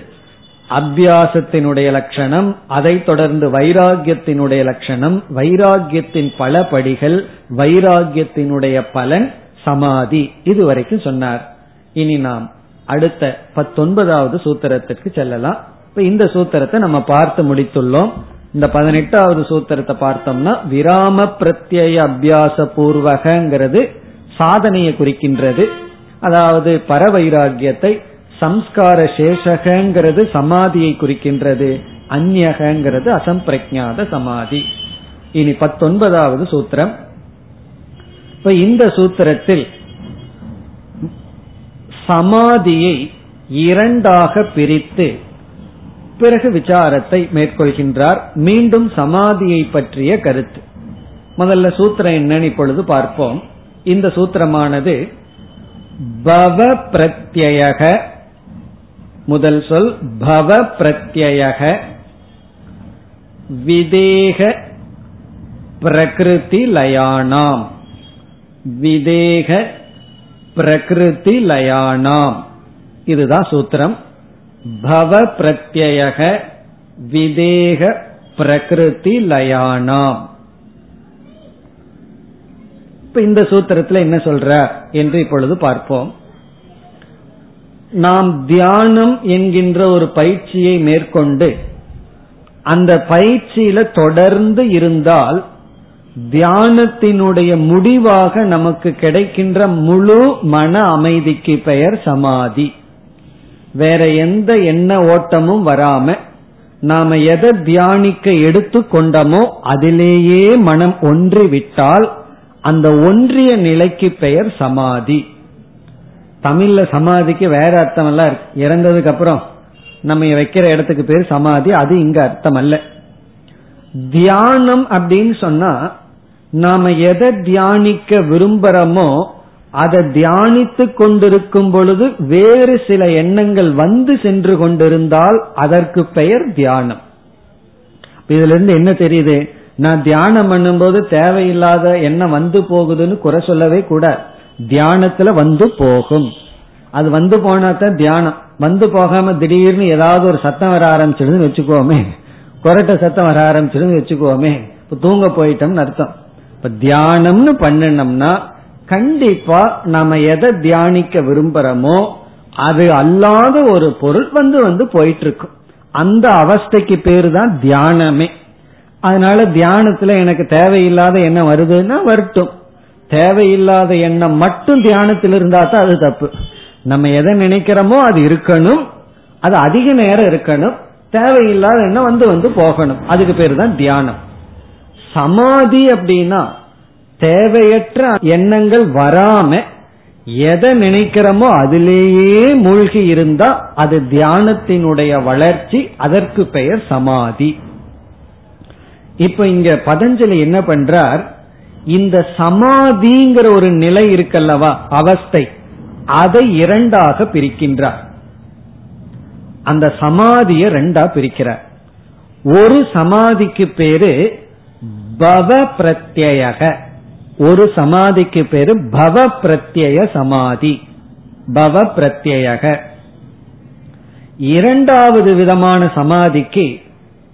அபியாசத்தினுடைய லட்சணம் அதைத் தொடர்ந்து வைராகியத்தினுடைய லட்சணம் வைராகியத்தின் பல படிகள் வைராகியத்தினுடைய பலன் சமாதி. இதுவரைக்கும் சொன்னார். இனி நாம் அடுத்த பத்தொன்பதாவது சூத்திரத்திற்கு செல்லலாம். இப்ப இந்த சூத்திரத்தை நம்ம பார்த்து முடித்துள்ளோம். இந்த பதினெட்டாவது சூத்திரத்தை பார்த்தோம்னா விராம பிரத்யய அபியாச பூர்வகங்கிறது சாதனையை குறிக்கின்றது. அதாவது பரவைராகியத்தை சம்ஸ்கார சேஷகங்கிறது சமாதியை குறிக்கின்றது. அந்நகங்கிறது அசம்பிரஜாத சமாதி. இனி பத்தொன்பதாவது சூத்திரம். இப்ப இந்த சூத்திரத்தில் சமாதியை இரண்டாக பிரித்து பிறகு விசாரத்தை மேற்கொள்கின்றார். மீண்டும் சமாதியை பற்றிய கருத்து. முதல்ல சூத்திரம் என்னன்னு இப்பொழுது பார்ப்போம். இந்த சூத்திரமானது பவ பிரத்யக முதல் சொல் பவ பிரத்யக விதேக பிரகிருதி லயானாம். விதேக பிரகிருதி லயானாம் இதுதான் சூத்திரம். பவ பிரத்யக விதேக பிரகிருதி லயானாம் இப்ப இந்த சூத்திரத்துல என்ன சொல்ற என்று இப்பொழுது பார்ப்போம். நாம் தியானம் என்கின்ற ஒரு பயிற்சியை மேற்கொண்டு அந்த பயிற்சியில தொடர்ந்து இருந்தால் தியானத்தினுடைய முடிவாக நமக்கு கிடைக்கின்ற முழு மன அமைதிக்கு பெயர் சமாதி. வேற எந்த எண்ண ஓட்டமும் வராம நாம எதை தியானிக்க எடுத்து கொண்டமோ அதிலேயே மனம் ஒன்றி விட்டால் அந்த ஒன்றிய நிலைக்கு பெயர் சமாதி. தமிழ்ல சமாதிக்கு வேற அர்த்தம் எல்லாம் இருக்கு இறந்ததுக்கு அப்புறம் நம்ம வைக்கிற இடத்துக்கு பேர் சமாதி. அது இங்க அர்த்தம் அல்ல. தியானம் அப்படின்னு சொன்னா நாம எதை தியானிக்க விரும்புறோமோ அதை தியானித்து கொண்டிருக்கும் பொழுது வேறு சில எண்ணங்கள் வந்து சென்று கொண்டிருந்தால் அதற்கு பெயர் தியானம். இதுல இருந்து என்ன தெரியுது? நான் தியானம் பண்ணும்போது தேவையில்லாத எண்ணம் வந்து போகுதுன்னு குறை சொல்லவே கூட தியானத்துல வந்து போகும். அது வந்து போனா தான் தியானம். வந்து போகாம திடீர்னு ஏதாவது ஒரு சத்தம் வர ஆரம்பிச்சிடுதுன்னு வச்சுக்கோமே. கொரட்ட சத்தம் வர ஆரம்பிச்சிடுன்னு வச்சுக்கோமே. இப்போ தூங்க போயிட்டோம்னு அர்த்தம். இப்ப தியானம்னு பண்ணணும்னா கண்டிப்பா நாம எதை தியானிக்க விரும்புறோமோ அது அல்லாத ஒரு பொருள் வந்து வந்து போயிட்டு இருக்கும் அந்த அவஸ்தைக்கு பேரு தான் தியானமே. அதனால தியானத்துல எனக்கு தேவையில்லாத எண்ணம் வருதுன்னா வரட்டும். தேவையில்லாத எண்ணம் மட்டும் தியானத்தில் இருந்தா தான் அது தப்பு. நம்ம எதை நினைக்கிறோமோ அது இருக்கணும். அது அதிக நேரம் இருக்கணும். தேவையில்லாத எண்ணம் வந்து வந்து போகணும். அதுக்கு பேரு தான் தியானம். சமாதி அப்படின்னா தேவையற்ற எண்ணங்கள் வராம எதை நினைக்கிறோமோ அதிலேயே மூழ்கி இருந்தா அது தியானத்தினுடைய வளர்ச்சி அதற்கு பெயர் சமாதி. இப்ப இங்க பதஞ்சலி என்ன பண்றார்? இந்த சமாதிங்கிற ஒரு நிலை இருக்கல்லவா அவஸ்தை அதை இரண்டாக பிரிக்கின்றார். அந்த சமாதிய ரெண்டா பிரிக்கிறார். ஒரு சமாதிக்கு பேரு பவ பிரத்யக ஒரு சமாதிக்கு பேரு பவ பிரத்யய சமாதி. பவ பிரத்யக இரண்டாவது விதமான சமாதிக்கு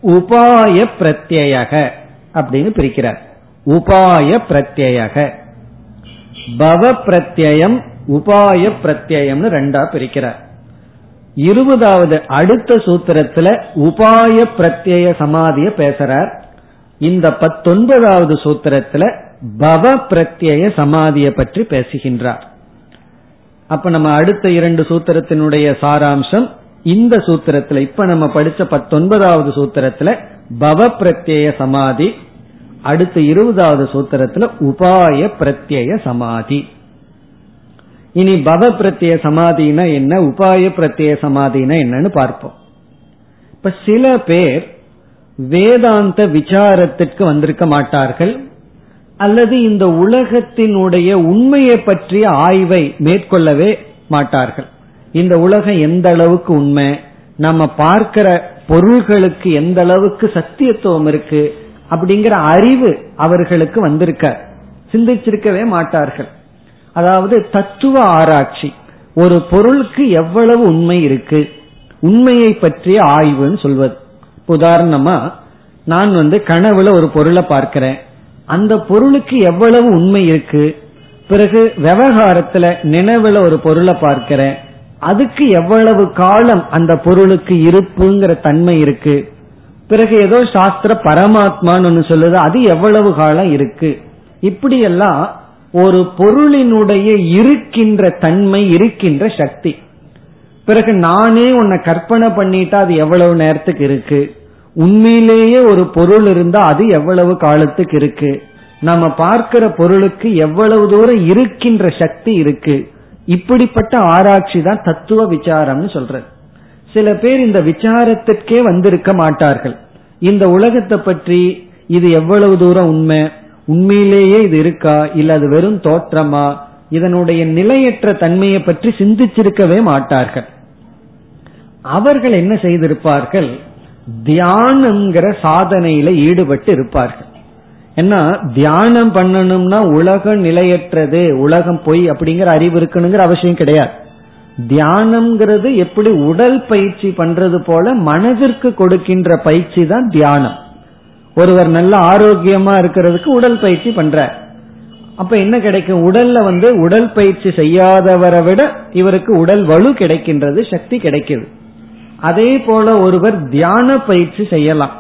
உபாய பிரத்யக அப்படின்னு பிரிக்கிறார். உபாய பிரத்யக பவ பிரத்யம் உபாய பிரத்யம்னு ரெண்டா பிரிக்கிறார். இருபதாவது அடுத்த சூத்திரத்துல உபாய பிரத்யய சமாதிய பேசுறார். இந்த பத்தொன்பதாவது சூத்திரத்துல பவ பிரத்யய சமாதியை பற்றி பேசுகின்றார். அப்ப நம்ம அடுத்த இரண்டு சூத்திரத்தினுடைய சாராம்சம் இந்த சூத்திரத்துல இப்ப நம்ம படிச்ச பத்தொன்பதாவது சூத்திரத்துல பவ பிரத்யய சமாதி அடுத்த இருபதாவது சூத்திரத்துல உபாய பிரத்யய சமாதி. இனி பவ பிரத்யய சமாதினா என்ன உபாய பிரத்யய சமாதினா என்னன்னு பார்ப்போம். இப்ப சில பேர் வேதாந்த விசாரத்திற்கு வந்திருக்க மாட்டார்கள் அல்லது இந்த உலகத்தினுடைய உண்மையை பற்றிய ஆய்வை மேற்கொள்ளவே மாட்டார்கள். இந்த உலகம் எந்த அளவுக்கு உண்மை நம்ம பார்க்கிற பொருள்களுக்கு எந்த அளவுக்கு சத்தியத்துவம் இருக்கு அப்படிங்கிற அறிவு அவர்களுக்கு வந்திருக்க சிந்திச்சிருக்கவே மாட்டார்கள். அதாவது தத்துவ ஆராய்ச்சி ஒரு பொருளுக்கு எவ்வளவு உண்மை இருக்கு உண்மையை பற்றிய ஆய்வுன்னு சொல்வது. உதாரணமா நான் வந்து கனவுல ஒரு பொருளை பார்க்கிறேன். அந்த பொருளுக்கு எவ்வளவு உண்மை இருக்கு? பிறகு விவகாரத்துல நினைவுல ஒரு பொருளை பார்க்கிறேன். அதுக்கு எவ்வளவு காலம் அந்த பொருளுக்கு இருப்புங்கிற தன்மை இருக்கு? பிறகு ஏதோ சாஸ்திர பரமாத்மான்னு ஒன்று சொல்லுது அது எவ்வளவு காலம் இருக்கு? இப்படியெல்லாம் ஒரு பொருளினுடைய இருக்கின்ற தன்மை இருக்கின்ற சக்தி. பிறகு நானே உன்னை கற்பனை பண்ணிட்டா அது எவ்வளவு நேரத்துக்கு இருக்கு? உண்மையிலேயே ஒரு பொருள் இருந்தா அது எவ்வளவு காலத்துக்கு இருக்கு? நம்ம பார்க்கிற பொருளுக்கு எவ்வளவு தூரம் இருக்கின்ற சக்தி இருக்கு? இப்படிப்பட்ட ஆராய்ச்சி தான் தத்துவ விசாரம்னு சொல்ற சில பேர் இந்த விசாரத்திற்கே வந்திருக்க மாட்டார்கள். இந்த உலகத்தை பற்றி இது எவ்வளவு தூரம் உண்மை? உண்மையிலேயே இது இருக்கா? இல்ல அது வெறும் தோற்றமா? இதனுடைய நிலையற்ற தன்மையை பற்றி சிந்திச்சிருக்கவே மாட்டார்கள். அவர்கள் என்ன செய்திருப்பார்கள்? தியானம்ங்கிற சாதனையில ஈடுபட்டு இருப்பார்கள். ஏன்னா தியானம் பண்ணணும்னா உலகம் நிலையற்றது உலகம் பொய் அப்படிங்கிற அறிவு இருக்கணுங்கிற அவசியம் கிடையாது. தியானம்ங்கிறது எப்படி உடல் பயிற்சி பண்றது போல மனதிற்கு கொடுக்கின்ற பயிற்சி தான் தியானம். ஒருவர் நல்ல ஆரோக்கியமா இருக்கிறதுக்கு உடல் பயிற்சி பண்ற அப்ப என்ன கிடைக்கும்? உடல்ல வந்து உடல் பயிற்சி செய்யாதவரை விட இவருக்கு உடல் வலு கிடைக்கின்றது சக்தி கிடைக்கிறது அதே போல ஒருவர் தியான பயிற்சி செய்யலாம்.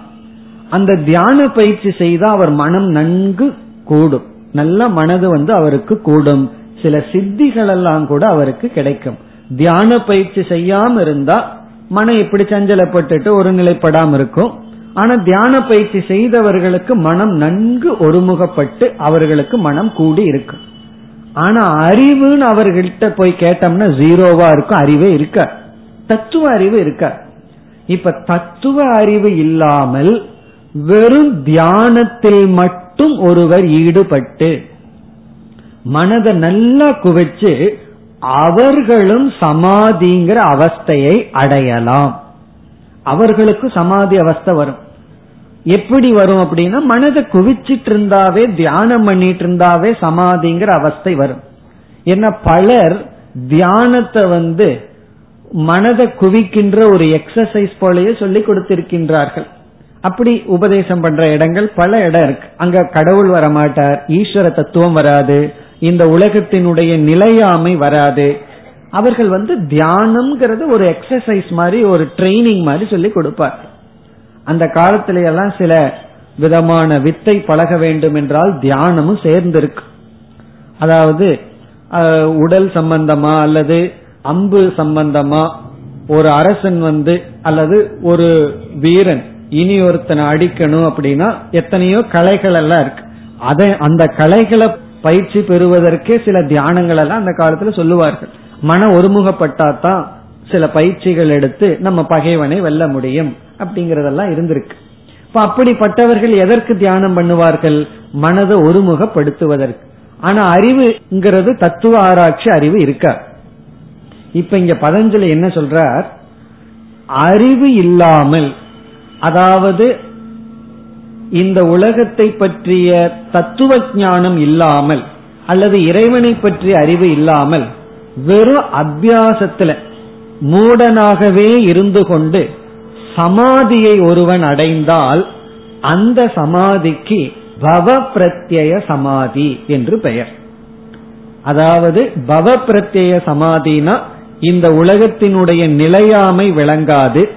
அந்த தியான பயிற்சி செய்தா அவர் மனம் நன்கு கூடும். நல்ல மனது வந்து அவருக்கு கூடும். சில சித்திகள் எல்லாம் கூட அவருக்கு கிடைக்கும். தியான பயிற்சி செய்யாம இருந்தா மனம் இப்படி சஞ்சலப்பட்டுட்டு ஒரு நிலைப்படாம இருக்கும். ஆனா தியான பயிற்சி செய்தவர்களுக்கு மனம் நன்கு ஒருமுகப்பட்டு அவர்களுக்கு மனம் கூடி இருக்கும். ஆனா அறிவுன்னு அவர்கள்ட்ட போய் கேட்டோம்னா ஜீரோவா இருக்கும் அறிவே இருக்காது. தத்துவ அறிவு இருக்க இப்ப தத்துவ அறிவு இல்லாமல் வெறும் தியானத்தில் மட்டும் ஒருவர் ஈடுபட்டு மனதை நல்லா குவிச்சு அவர்களும் சமாதிங்கிற அவஸ்தையை அடையலாம். அவர்களுக்கு சமாதி அவஸ்தை வரும். எப்படி வரும் அப்படின்னா மனதை குவிச்சிட்டு இருந்தாவே தியானம் பண்ணிட்டு இருந்தாவே சமாதிங்கிற அவஸ்தை வரும். என்ன பலர் தியானத்தை வந்து மனதை குவிக்கின்ற ஒரு எக்ஸசைஸ் போலயே சொல்லி கொடுத்திருக்கின்றார்கள். அப்படி உபதேசம் பண்ற இடங்கள் பல இடம் இருக்கு. அங்க கடவுள் வரமாட்டார் ஈஸ்வர தத்துவம் வராது இந்த உலகத்தினுடைய நிலையாமை வராது. அவர்கள் வந்து தியானம்ங்கிறது ஒரு எக்ஸசைஸ் மாதிரி ஒரு ட்ரைனிங் மாதிரி சொல்லி கொடுப்பார். அந்த காலத்தில எல்லாம் சில விதமான வித்தை பழக வேண்டும் என்றால் தியானமும் சேர்ந்திருக்கு. அதாவது உடல் சம்பந்தமா அல்லது அம்பு சம்பந்தமா ஒரு அரசன் வந்து அல்லது ஒரு வீரன் இனி ஒருத்தனை அடிக்கணும் அப்படின்னா எத்தனையோ கலைகள் எல்லாம் இருக்கு. அதை அந்த கலைகளை பயிற்சி பெறுவதற்கே சில தியானங்கள் எல்லாம் அந்த காலத்துல சொல்லுவார்கள். மன ஒருமுகப்பட்டாதான் சில பயிற்சிகள் எடுத்து நம்ம பகைவனை வெல்ல முடியும் அப்படிங்கறதெல்லாம் இருந்திருக்கு. இப்ப அப்படிப்பட்டவர்கள் எதற்கு தியானம் பண்ணுவார்கள்? மனதை ஒருமுகப்படுத்துவதற்கு. ஆனா அறிவுங்கிறது தத்துவ ஆராய்ச்சி அறிவு இருக்காது இப்ப இங்க பதஞ்சலி என்ன சொல்றார்? அறிவு இல்லாமல் அதாவது இந்த உலகத்தை பற்றிய தத்துவ ஞானம் இல்லாமல் அல்லது இறைவனை பற்றிய அறிவு இல்லாமல் வெறும் அபியாசத்துல மூடனாகவே இருந்து கொண்டு சமாதியை ஒருவன் அடைந்தால் அந்த சமாதிக்கு பவ பிரத்யய சமாதி என்று பெயர். அதாவது பவ பிரத்யய சமாதினா இந்த உலகத்தினுடைய நிலையாமை விளங்காது.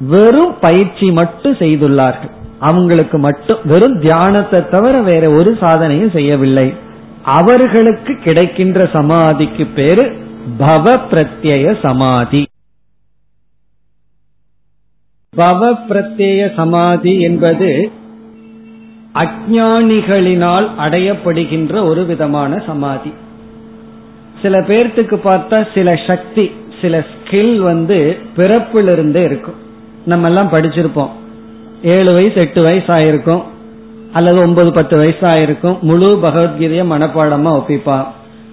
வெறும் பயிற்சி மட்டும் செய்துள்ளார்கள். அவங்களுக்கு மட்டும் வெறும் தியானத்தை தவிர வேற ஒரு சாதனையும் செய்யவில்லை. அவர்களுக்கு கிடைக்கின்ற சமாதிக்கு பேரு பவ பிரத்யய சமாதி. பவ பிரத்யய சமாதி என்பது அஜானிகளினால் அடையப்படுகின்ற ஒரு விதமான சமாதி. சில பேர்த்துக்கு பார்த்தா சில சக்தி சில ஸ்கில் வந்து பிறப்பிலிருந்தே இருக்கும். நம்ம எல்லாம் படிச்சிருப்போம். ஏழு வயசு எட்டு வயசு ஆயிருக்கும் அல்லது ஒன்பது பத்து வயசு ஆயிருக்கும் முழு பகவத்கீதையை மனப்பாடமா ஒப்பிப்பான்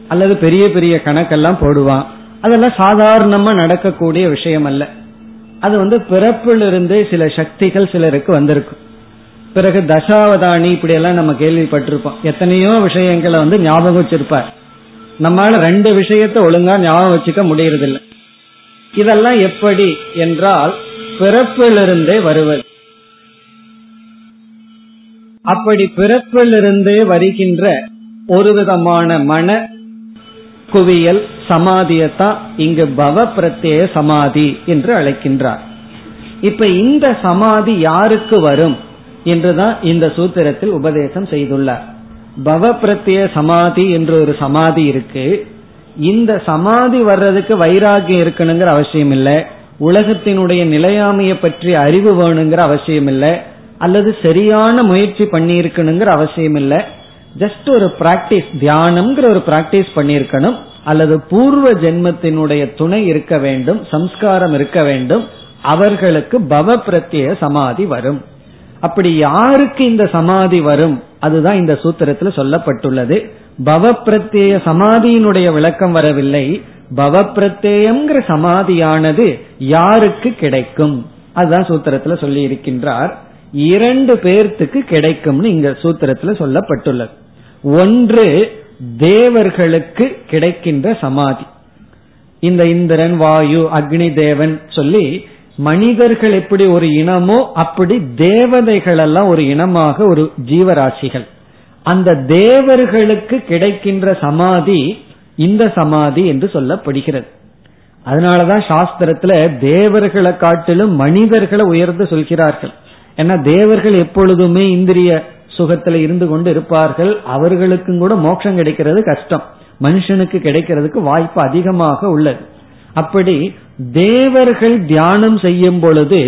அல்லது பெரிய பெரிய கணக்கெல்லாம் போடுவான் அதெல்லாம் சாதாரணமா நடக்கக்கூடிய விஷயம் அல்ல அது வந்து பிறப்பிலிருந்தே சில சக்திகள் சிலருக்கு வந்திருக்கும். பிறகு தசாவதானி இப்படி எல்லாம் நம்ம கேள்விப்பட்டிருப்போம். எத்தனையோ விஷயங்களை வந்து ஞாபகம் வச்சிருப்பார். நம்மளால ரெண்டு விஷயத்த ஒழுங்கா ஞாபகம் வச்சுக்க முடியறதில்லை. இதெல்லாம் எப்படி என்றால் பிறப்பிலிருந்தே வருவது. அப்படி பிறப்பிலிருந்தே வருகின்ற ஒரு விதமான மன குவியல் சமாதியத்தான் இங்கு பவ பிரத்யேக சமாதி என்று அழைக்கின்றார். இப்ப இந்த சமாதி யாருக்கு வரும் என்றுதான் இந்த சூத்திரத்தில் உபதேசம் செய்துள்ளார். பவ பிரத்ய சமாதி என்று ஒரு சமாதி இருக்கு. இந்த சமாதி வர்றதுக்கு வைராகியம் இருக்கணுங்கிற அவசியம் இல்லை. உலகத்தினுடைய நிலையாமையை பற்றி அறிவு வேணுங்கிற அவசியம் இல்லை. அல்லது சரியான முயற்சி பண்ணியிருக்கணுங்கிற அவசியம் இல்லை. ஜஸ்ட் ஒரு பிராக்டிஸ் தியானம்ங்கிற ஒரு பிராக்டிஸ் பண்ணியிருக்கணும். அல்லது பூர்வ ஜென்மத்தினுடைய துணை இருக்க வேண்டும் சம்ஸ்காரம் இருக்க வேண்டும். அவர்களுக்கு பவ பிரத்ய சமாதி வரும். அப்படி யாருக்கு இந்த சமாதி வரும்? அதுதான் இந்த சூத்திரத்தில் சொல்லப்பட்டுள்ளது. பவ பிரத்யேய சமாதியினுடைய விளக்கம் வரவில்லை. பவ பிரத்யேயம்ங்கிற சமாதியானது யாருக்கு கிடைக்கும்? அதுதான் சூத்திரத்துல சொல்லி இருக்கின்றார் இரண்டு பேர்த்துக்கு கிடைக்கும்னு இங்க சூத்திரத்துல சொல்லப்பட்டுள்ளது. ஒன்று தேவர்களுக்கு கிடைக்கின்ற சமாதி. இந்த இந்திரன் வாயு அக்னி தேவன் சொல்லி மனிதர்கள் எப்படி ஒரு இனமோ அப்படி தேவதைகள் எல்லாம் ஒரு இனமாக ஒரு ஜீவராசிகள். அந்த தேவர்களுக்கு கிடைக்கின்ற சமாதி இந்த சமாதி என்று சொல்லப்படுகிறது. அதனாலதான் சாஸ்திரத்துல தேவர்களை காட்டிலும் மனிதர்களை உயர்ந்து சொல்கிறார்கள். ஏன்னா தேவர்கள் எப்பொழுதுமே இந்திரிய சுகத்துல இருந்து கொண்டு இருப்பார்கள். அவர்களுக்கும் கூட மோட்சம் கிடைக்கிறது கஷ்டம். மனுஷனுக்கு கிடைக்கிறதுக்கு வாய்ப்பு அதிகமாக உள்ளது. அப்படி தேவர்கள் தியானம் செய்யும் பொழுது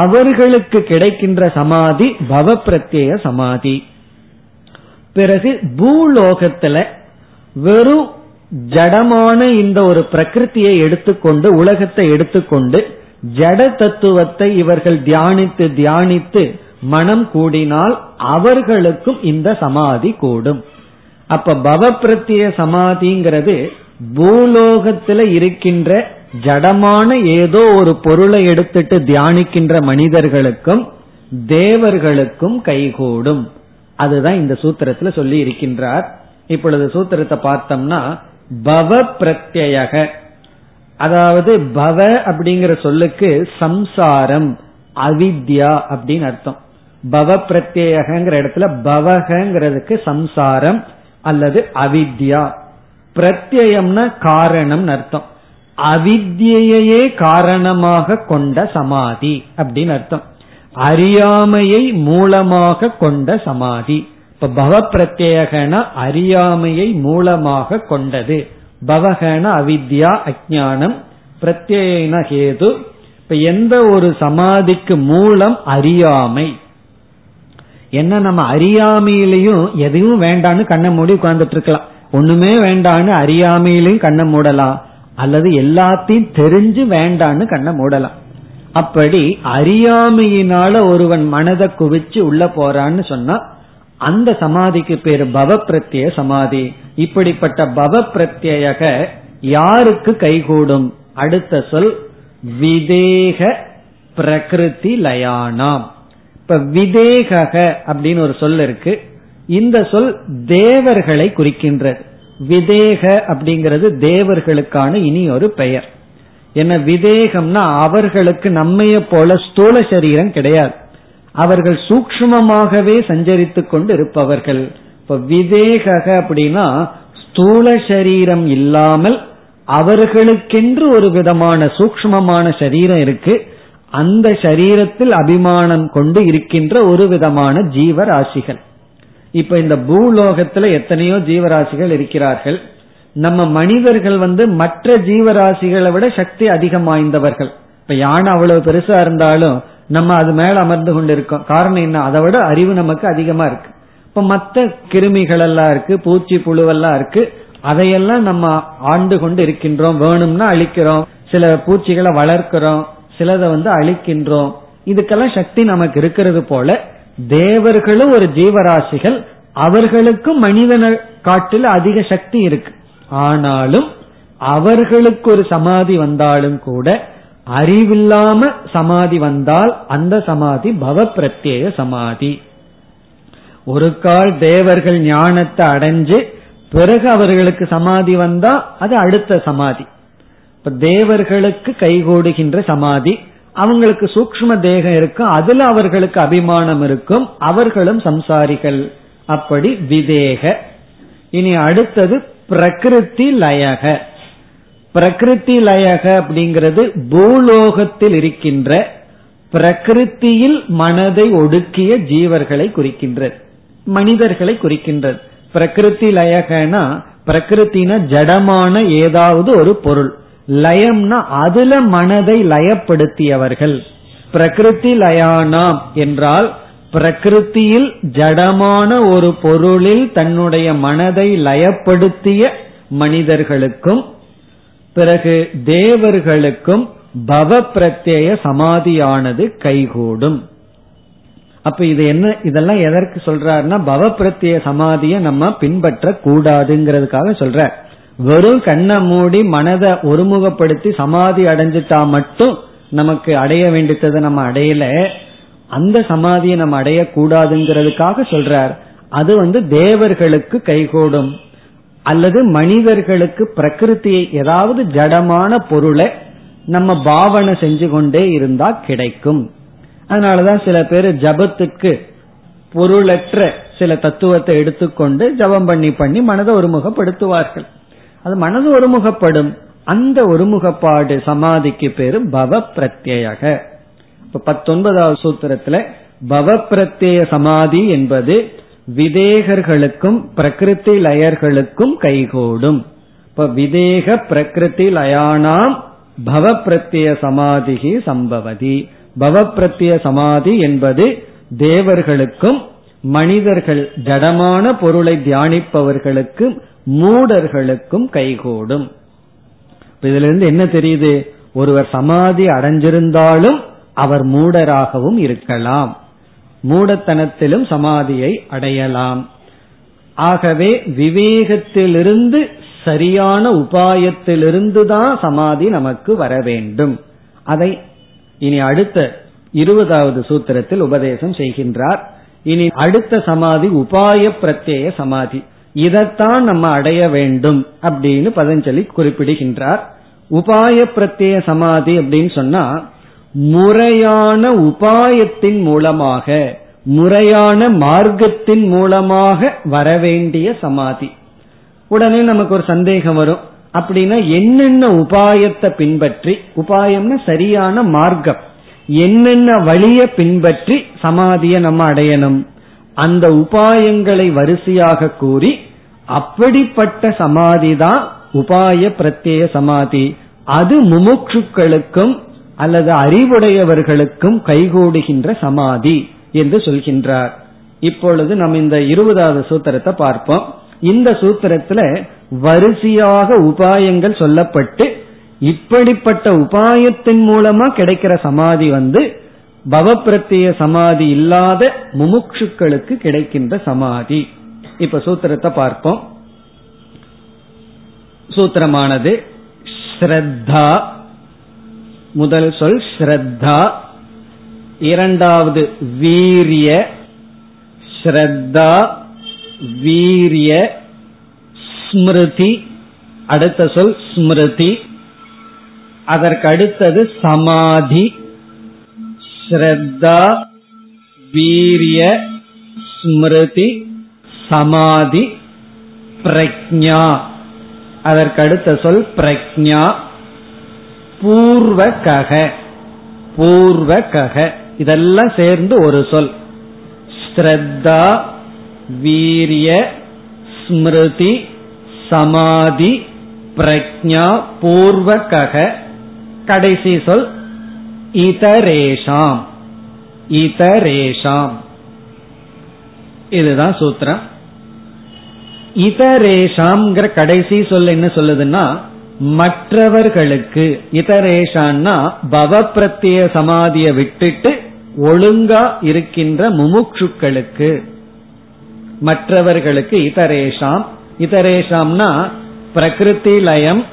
அவர்களுக்கு கிடைக்கின்ற சமாதி பவ பிரத்ய சமாதி. பிறகு பூலோகத்துல வெறும் ஜடமான இந்த ஒரு பிரகிருத்தியை எடுத்துக்கொண்டு உலகத்தை எடுத்துக்கொண்டு ஜட தத்துவத்தை இவர்கள் தியானித்து தியானித்து மனம் கூடினால் அவர்களுக்கும் இந்த சமாதி கூடும். அப்ப பவ பிரத்திய சமாதிங்கிறது பூலோகத்துல இருக்கின்ற ஜடமான ஏதோ ஒரு பொருளை எடுத்துட்டு தியானிக்கின்ற மனிதர்களுக்கும் தேவர்களுக்கும் கைகூடும். அதுதான் இந்த சூத்திரத்துல சொல்லி இருக்கின்றார். இப்பொழுது சூத்திரத்தை பார்த்தோம்னா பவ பிரத்யக அதாவது பவ அப்படிங்கிற சொல்லுக்கு சம்சாரம் அவித்யா அப்படின்னு அர்த்தம். பவ பிரத்யேகங்கிற இடத்துல பவகங்கிறதுக்கு சம்சாரம் அல்லது அவித்யா. பிரத்யம்னா காரணம் அர்த்தம். அவித்யையே காரணமாக கொண்ட சமாதி அப்படின்னு அர்த்தம். அறியாமையை மூலமாக கொண்ட சமாதி. இப்ப பவ பிரத்யேகன அறியாமையை மூலமாக கொண்டது. பவகன அவித்யா அஜானம் பிரத்யேன ஹேது. இப்ப எந்த ஒரு சமாதிக்கு மூலம் அறியாமை? என்ன நம்ம அறியாமையிலையும் எதையும் வேண்டான்னு கண்ண மூடி உட்கார்ந்துட்டு இருக்கலாம். ஒண்ணுமே வேண்டான்னு அறியாமையிலையும் கண்ணை மூடலாம் அல்லது எல்லாத்தையும் தெரிஞ்சு வேண்டான்னு கண்ணை மூடலாம் அப்படி அறியாமையினால ஒருவன் மனதை குவிச்சு உள்ள போறான்னு சொன்னா அந்த சமாதிக்கு பேரு பவ பிரத்ய சமாதி. இப்படிப்பட்ட பவ பிரத்யக யாருக்கு கைகூடும்? அடுத்த சொல் விதேக பிரகிருதி லயானாம். இப்ப விதேக அப்படின்னு ஒரு சொல் இருக்கு. இந்த சொல் தேவர்களை குறிக்கின்றது. விதேக அப்படிங்கிறது தேவர்களுக்கான இனி ஒரு பெயர். என்ன விதேகம்னா அவர்களுக்கு நம்மைய போல ஸ்தூல சரீரம் கிடையாது. அவர்கள் சூக்மமாகவே சஞ்சரித்து கொண்டு இருப்பவர்கள் இப்ப விதேக அப்படின்னா ஸ்தூல சரீரம் இல்லாமல் அவர்களுக்கென்று ஒரு விதமான சூக்மமான சரீரம் இருக்கு. அந்த சரீரத்தில் அபிமானம் கொண்டு இருக்கின்ற ஒரு விதமான ஜீவராசிகள். இப்ப இந்த பூலோகத்துல எத்தனையோ ஜீவராசிகள் இருக்கிறார்கள். நம்ம மனிதர்கள் வந்து மற்ற ஜீவராசிகளை விட சக்தி அதிகம் வாய்ந்தவர்கள். இப்ப யானை அவ்வளவு பெருசா இருந்தாலும் நம்ம அது மேல அமர்ந்து கொண்டு இருக்கோம் காரணம் என்ன? அதை விட அறிவு நமக்கு அதிகமா இருக்கு. இப்ப மற்ற கிருமிகள் எல்லாம் இருக்கு பூச்சி புழுவெல்லாம் இருக்கு. அதையெல்லாம் நம்ம ஆண்டு கொண்டு இருக்கின்றோம். வேணும்னா அழிக்கிறோம். சில பூச்சிகளை வளர்க்கிறோம். சிலதை வந்து அழிக்கின்றோம். இதுக்கெல்லாம் சக்தி நமக்கு இருக்கிறது போல தேவர்களும் ஒரு ஜீவராசிகள் அவர்களுக்கும் மனிதன காட்டில் அதிக சக்தி இருக்கு. ஆனாலும் அவர்களுக்கு ஒரு சமாதி வந்தாலும் கூட அறிவில்லாம சமாதி வந்தால் அந்த சமாதி பவ பிரத்யேக சமாதி. ஒரு கால் தேவர்கள் ஞானத்தை அடைஞ்சு பிறகு அவர்களுக்கு சமாதி வந்தா அது அடுத்த சமாதி. இப்ப தேவர்களுக்கு கைகூடுகின்ற சமாதி. அவங்களுக்கு சூக்ம தேகம் இருக்கும் அதுல அவர்களுக்கு அபிமானம் இருக்கும் அவர்களும் சம்சாரிகள். அப்படி விதேக. இனி அடுத்தது பிரகிருதி லயக. பிரகிருதி லயக அப்படிங்கிறது பூலோகத்தில் இருக்கின்ற பிரகிருத்தியில் மனதை ஒடுக்கிய ஜீவர்களை குறிக்கின்றது மனிதர்களை குறிக்கின்றது. பிரகிருதி லயகனா பிரகிருத்தின ஜடமான ஏதாவது ஒரு பொருள். லயம்னா அதுல மனதை லயப்படுத்தியவர்கள். பிரகிருதி லயானாம் என்றால் பிரகிருத்தியில் ஜடமான ஒரு பொருளில் தன்னுடைய மனதை லயப்படுத்திய மனிதர்களுக்கும் பிறகு தேவர்களுக்கும் பவ பிரத்யேய சமாதியானது கைகூடும். அப்ப இது என்ன இதெல்லாம் எதற்கு சொல்றாருன்னா பவ பிரத்யேய சமாதியை நம்ம பின்பற்ற கூடாதுங்கிறதுக்காக சொல்ற வெறும் கண்ணை மூடி மனதை ஒருமுகப்படுத்தி சமாதி அடைஞ்சிட்டா மட்டும் நமக்கு அடைய வேண்டியதை நம்ம அடையல. அந்த சமாதியை நம்ம அடையக்கூடாதுங்கிறதுக்காக சொல்றார். அது வந்து தேவர்களுக்கு கைகூடும். அல்லது மனிதர்களுக்கு பிரகிருத்தியை ஏதாவது ஜடமான பொருளை நம்ம பாவனை செஞ்சு கொண்டே இருந்தா கிடைக்கும். அதனாலதான் சில பேர் ஜபத்துக்கு பொருளற்ற சில தத்துவத்தை எடுத்துக்கொண்டு ஜபம் பண்ணி பண்ணி மனதை ஒருமுகப்படுத்துவார்கள். அது மனது ஒருமுகப்படும். அந்த ஒருமுகப்பாடு சமாதிக்கு பேரு பவ பிரத்யக இப்ப பத்தொன்பதாவது சூத்திரத்துல பவ பிரத்யேய சமாதி என்பது விதேகர்களுக்கும் பிரகிருதி லயர்களுக்கும் கைகூடும். இப்ப விதேக பிரகிருதி லயானாம் பவ பிரத்யய சமாதிகி சம்பவதி. பவ பிரத்ய சமாதி என்பது தேவர்களுக்கும் மனிதர்கள் ஜடமான பொருளை தியானிப்பவர்களுக்கும் மூடர்களுக்கும் கைகூடும். இதுல இருந்து என்ன தெரியுது? ஒருவர் சமாதி அடைஞ்சிருந்தாலும் அவர் மூடராகவும் இருக்கலாம். மூடத்தனத்திலும் சமாதியை அடையலாம். ஆகவே விவேகத்திலிருந்து சரியான உபாயத்திலிருந்து தான் சமாதி நமக்கு வர வேண்டும். அதை இனி அடுத்த இருபதாவது சூத்திரத்தில் உபதேசம் செய்கின்றார். இனி அடுத்த சமாதி உபாய பிரத்யேய சமாதி. இதைத்தான் நம்ம அடைய வேண்டும் அப்படின்னு பதஞ்சலி குறிப்பிடுகின்றார். உபாய பிரத்யேய சமாதி அப்படின்னு சொன்னா முறையான உபாயத்தின் மூலமாக முறையான மார்க்கத்தின் மூலமாக வரவேண்டிய சமாதி. உடனே நமக்கு ஒரு சந்தேகம் வரும். அப்படின்னா என்னென்ன உபாயத்தை பின்பற்றி உபாயம்னா சரியான மார்க்கம். என்னென்ன வழிய பின்பற்றி சமாதியை நம்ம அடையணும்? அந்த உபாயங்களை வரிசையாக கூறி அப்படிப்பட்ட சமாதி தான் உபாய பிரத்யேக சமாதி. அது முமுட்சுக்களுக்கும் அல்லது அறிவுடையவர்களுக்கும் கைகூடுகின்ற சமாதி என்று சொல்கின்றார். இப்பொழுது நம்ம இந்த இருபதாவது சூத்திரத்தை பார்ப்போம். இந்த சூத்திரத்துல வரிசையாக உபாயங்கள் சொல்லப்பட்டு இப்படிப்பட்ட உபாயத்தின் மூலமா கிடைக்கிற சமாதி வந்து பவப்பிரத்திய சமாதி இல்லாத முமுட்சுக்களுக்கு கிடைக்கின்ற சமாதி. இப்ப சூத்திரத்தை பார்ப்போம். சூத்திரமானது ஸ்ரத்தா. முதல் சொல் ஸ்ரத்தா. இரண்டாவது வீரிய. ஸ்ரத்தா வீரிய. ஸ்மிருதி. அடுத்த சொல் ஸ்மிருதி. அதற்கு அடுத்தது சமாதி ஸ்ரத்தா வீரிய ஸ்மிருதி சமாதி பிரக்ஞா. அதற்கு அடுத்த சொல் பிரக்ஞா. பூர்வகக பூர்வகக. இதெல்லாம் சேர்ந்து ஒரு சொல். ஸ்ரத்தா வீரிய ஸ்மிருதி சமாதி பிரக்ஞா பூர்வகக. கடைசி சொல் இதரேஷாம் இதரேஷாம் இதுதான் சூத்திரம். இதரேஷாம்ங்கிற கடைசி சொல் என்ன சொல்லுதுன்னா மற்றவர்களுக்கு. இதரேஷான்னா பவப்பிரத்திய சமாதியை விட்டுட்டு ஒழுங்கா இருக்கின்ற முமுட்சுக்களுக்கு. மற்றவர்களுக்கு இதரேஷாம் இதரேஷாம்னா பிரகிருதி லயம்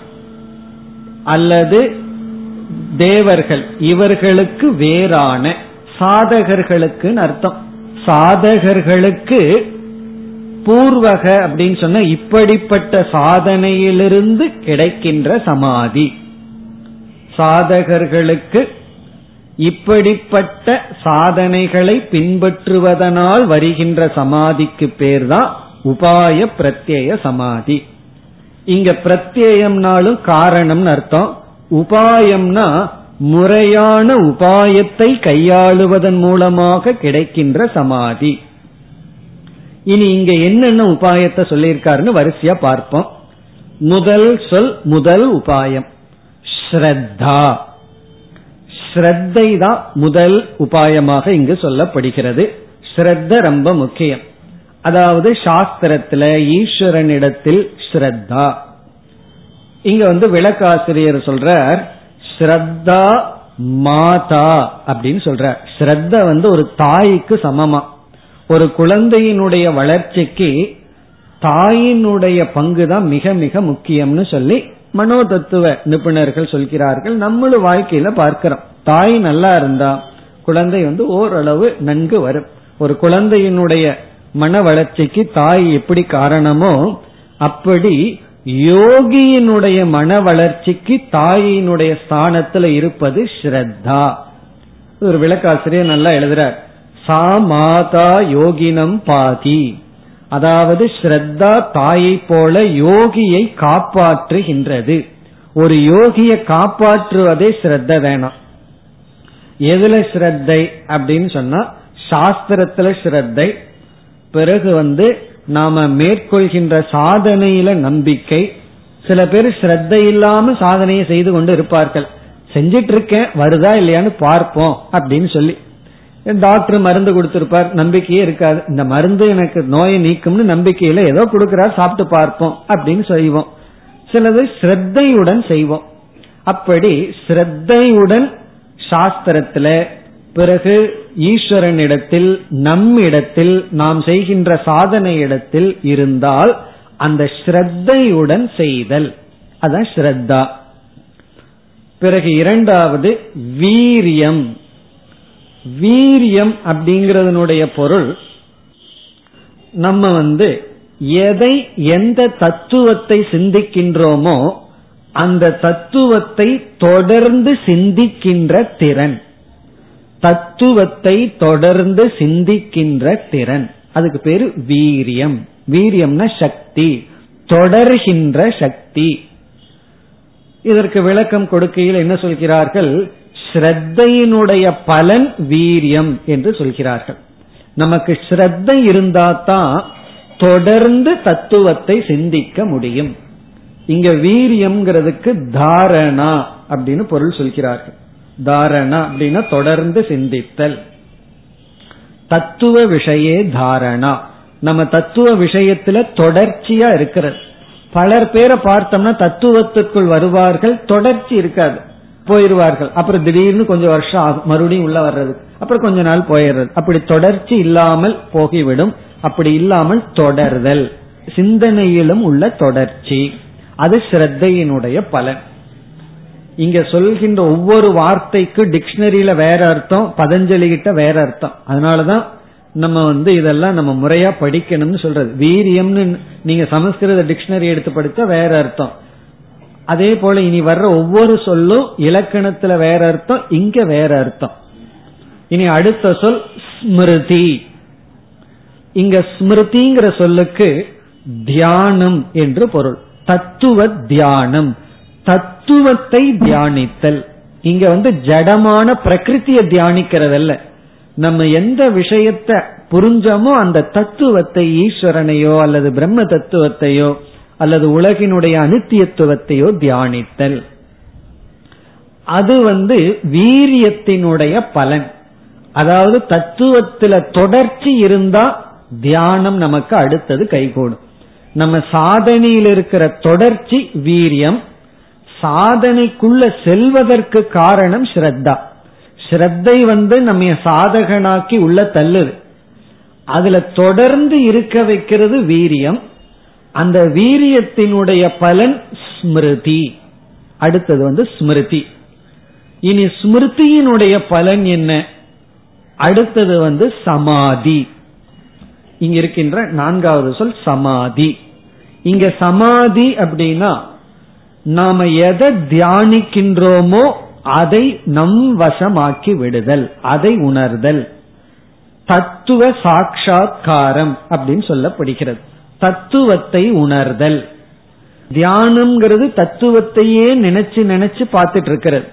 அல்லது தேவர்கள் இவர்களுக்கு வேறான சாதகர்களுக்கு அர்த்தம். சாதகர்களுக்கு பூர்வக அப்படின்னு சொன்ன இப்படிப்பட்ட சாதனையிலிருந்து கிடைக்கின்ற சமாதி. சாதகர்களுக்கு இப்படிப்பட்ட சாதனைகளை பின்பற்றுவதனால் வருகின்ற சமாதிக்கு பேர்தான் உபாய பிரத்யேய சமாதி. இங்க பிரத்யேயம்னாலும் காரணம்னு அர்த்தம். உபாயம்னா முறையான உபாயத்தை கையாளுவதன் மூலமாக கிடைக்கின்ற சமாதி. இனி இங்க என்னென்ன உபாயத்தை சொல்லியிருக்காருன்னு வரிசையா பார்ப்போம். முதல் சொல் முதல் உபாயம். ஸ்ரத்தா. ஸ்ரத்தை தான் முதல் உபாயமாக இங்கு சொல்லப்படுகிறது. ஸ்ரத்த ரொம்ப முக்கியம். அதாவது சாஸ்திரத்துல ஈஸ்வரனிடத்தில் ஸ்ரத்தா. இங்க வந்து விளக்காசிரியர் சொல்றார் ஸ்ரத்தா மாதா அப்படின்னு சொல்ற ஸ்ரத்த வந்து ஒரு தாய்க்கு சமமா. ஒரு குழந்தையினுடைய வளர்ச்சிக்கு தாயினுடைய பங்கு தான் மிக மிக முக்கியம்னு சொல்லி மனோதத்துவ நிபுணர்கள் சொல்கிறார்கள். நம்மளும் வாழ்க்கையில பார்க்கிறோம். தாய் நல்லா இருந்தா குழந்தை வந்து ஓரளவு நன்கு வரும். ஒரு குழந்தையினுடைய மன வளர்ச்சிக்கு தாய் எப்படி காரணமோ அப்படி யோகியினுடைய மன வளர்ச்சிக்கு தாயினுடைய ஸ்தானத்துல இருப்பது ஸ்ரத்தா. ஒரு விளக்காசிரியர் நல்லா எழுதுறார். சா மாதா யோகினம் பாதி. அதாவது ஸ்ரத்தா தாயை போல யோகியை காப்பாற்றுகின்றது. ஒரு யோகியை காப்பாற்றுவதே ஸ்ரத்த வேணாம். எதுல ஸ்ரத்தை அப்படின்னு சொன்னா சாஸ்திரத்துல ஸ்ரத்தை. பிறகு வந்து நாம மேற்கொள்கின்ற சாதனையில நம்பிக்கை. சில பேர் ஸ்ரத்த இல்லாம சாதனையை செய்து கொண்டு இருப்பார்கள். செஞ்சிட்டு இருக்கேன் வருதா இல்லையான்னு பார்ப்போம் அப்படின்னு சொல்லி. டாக்டர் மருந்து கொடுத்திருப்பார் நம்பிக்கையே இருக்காது. இந்த மருந்து எனக்கு நோயை நீக்கும்னு நம்பிக்கையில ஏதோ கொடுக்கிறார் சாப்பிட்டு பார்ப்போம் அப்படின்னு செய்வோம். சிலது ஸ்ரத்தையுடன் செய்வோம். அப்படி ஸ்ரத்தையுடன் சாஸ்திரத்துல பிறகு ஈஸ்வரனிடத்தில் நம்மிடத்தில் நாம் செய்கின்ற சாதனை இடத்தில் இருந்தால் அந்த ஸ்ரத்தையுடன் செய்தல். அதான் ஸ்ரத்தா. பிறகு இரண்டாவது வீரியம். வீரியம் அப்படிங்கறதனுடைய பொருள் நம்ம வந்து எதை எந்த தத்துவத்தை சிந்திக்கின்றோமோ அந்த தத்துவத்தை தொடர்ந்து சிந்திக்கின்ற திறன். தத்துவத்தை தொடர்ந்து சிந்திக்கின்ற திறன். அதுக்கு பேரு வீரியம். வீரியம்னா சக்தி. தொடர்கின்ற சக்தி. இதற்கு விளக்கம் கொடுக்கையில் என்ன சொல்கிறார்கள்? ஸ்ரத்தையினுடைய பலன் வீரியம் என்று சொல்கிறார்கள். நமக்கு ஸ்ரத்தை இருந்தா தான் தொடர்ந்து தத்துவத்தை சிந்திக்க முடியும். இங்க வீரியம்ங்கிறதுக்கு தாரணா அப்படின்னு பொருள் சொல்கிறார்கள். தாரணா அப்படின்னா தொடர்ந்து சிந்தித்தல். தத்துவ விஷயே தாரணா. நம்ம தத்துவ விஷயத்துல தொடர்ச்சியா இருக்கிறது. பலர் பேரை பார்த்தோம்னா தத்துவத்துக்குள் வருவார்கள் தொடர்ச்சி இருக்காது. போயிருவார்கள். அப்புறம் திடீர்னு கொஞ்சம் வருஷம் ஆகும் மறுபடியும் உள்ள வர்றது அப்புறம் கொஞ்ச நாள் போயிடுறது. அப்படி தொடர்ச்சி இல்லாமல் போகிவிடும். அப்படி இல்லாமல் தொடர்தல். சிந்தனையிலும் உள்ள தொடர்ச்சி. அது ஸ்ரத்தையினுடைய பலன். இங்க சொல்கின்ற ஒவ்வொரு வார்த்தைக்கு டிக்ஷனரியில வேற அர்த்தம் பதஞ்சலி கிட்ட வேற அர்த்தம். அதனாலதான் நம்ம வந்து இதெல்லாம் நம்ம முறையா படிக்கணும்னு சொல்றது. வீரியம்னு நீங்க சமஸ்கிருத டிக்ஷனரி எடுத்து படித்தா வேற அர்த்தம். அதே போல இனி வர்ற ஒவ்வொரு சொல்லும் இலக்கணத்துல வேற அர்த்தம் இங்க வேற அர்த்தம். இனி அடுத்த சொல் ஸ்மிருதி. இங்க ஸ்மிருதிங்கிற சொல்லுக்கு தியானம் என்று பொருள். தத்துவ தியானம். தத்துவத்தை தியானித்தல். இங்க வந்து ஜடமான பிரகிருத்திய தியானிக்கிறதல்ல. நம்ம எந்த விஷயத்த புரிஞ்சோமோ அந்த தத்துவத்தை ஈஸ்வரனையோ அல்லது பிரம்ம தத்துவத்தையோ அல்லது உலகினுடைய அனித்தியத்துவத்தையோ தியானித்தல். அது வந்து வீரியத்தினுடைய பலன். அதாவது தத்துவத்துல தொடர்ச்சி இருந்தா தியானம் நமக்கு அடுத்தது கைகூடும். நம்ம சாதனையில் இருக்கிற தொடர்ச்சி வீரியம் சாதனைக்குள்ள செல்வதற்கு காரணம் ஸ்ரத்தா. ஸ்ரத்தை வந்து நம்ம சாதகனாக்கி உள்ள தள்ளுது. அதுல தொடர்ந்து இருக்க வைக்கிறது வீரியம். அந்த வீரியத்தினுடைய பலன் ஸ்மிருதி. அடுத்தது வந்து ஸ்மிருதி. இனி ஸ்மிருதியினுடைய பலன் என்ன? அடுத்தது வந்து சமாதி. இங்க இருக்கின்ற நான்காவது சொல் சமாதி. இங்க சமாதி அப்படின்னா நாம எதை தியானிக்கின்றோமோ அதை நம் வசமாக்கி விடுதல் அதை உணர்தல். தத்துவ சாட்சா்காரம் அப்படின்னு சொல்லப்படுகிறது. தத்துவத்தை உணர்தல். தியானம்ங்கிறது தத்துவத்தையே நினைச்சு நினைச்சு பார்த்துட்டு இருக்கிறது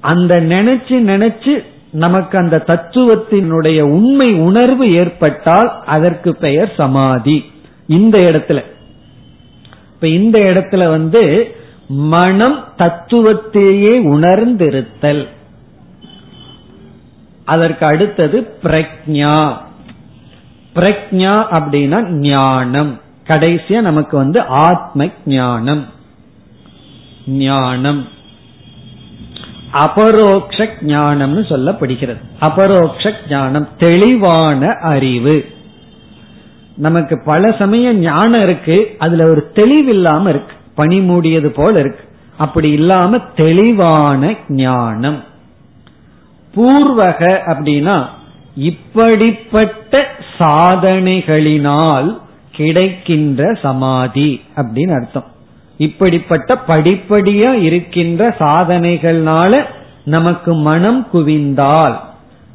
அந்த நினைச்சு நினைச்சு நமக்கு அந்த தத்துவத்தினுடைய உண்மை உணர்வு ஏற்பட்டால் அதற்கு பெயர் சமாதி. இந்த இடத்துல. இப்ப இந்த இடத்துல வந்து மனம் தத்துவத்தையே உணர்ந்திருத்தல். அதற்கு அடுத்தது பிரக்ஞா. பிரக்ஞா அப்படின்னா ஞானம். கடைசியா நமக்கு வந்து ஆத்ம ஞானம் ஞானம். அபரோக்ஷ ஞானம்னு சொல்லப்படுகிறது. அபரோக்ஷ ஞானம். தெளிவான அறிவு. நமக்கு பல சமயம் ஞானம் இருக்கு அதுல ஒரு தெளிவில்லாம இருக்கு. பனி மூடியது போல இருக்கு. அப்படி இல்லாம தெளிவான ஞானம். பூர்வக அப்படின்னா இப்படிப்பட்ட சாதனைகளினால் கிடைக்கின்ற சமாதி அப்படின்னு அர்த்தம். இப்படிப்பட்ட படிப்படியா இருக்கின்ற சாதனைகள்னால நமக்கு மனம் குவிந்தால்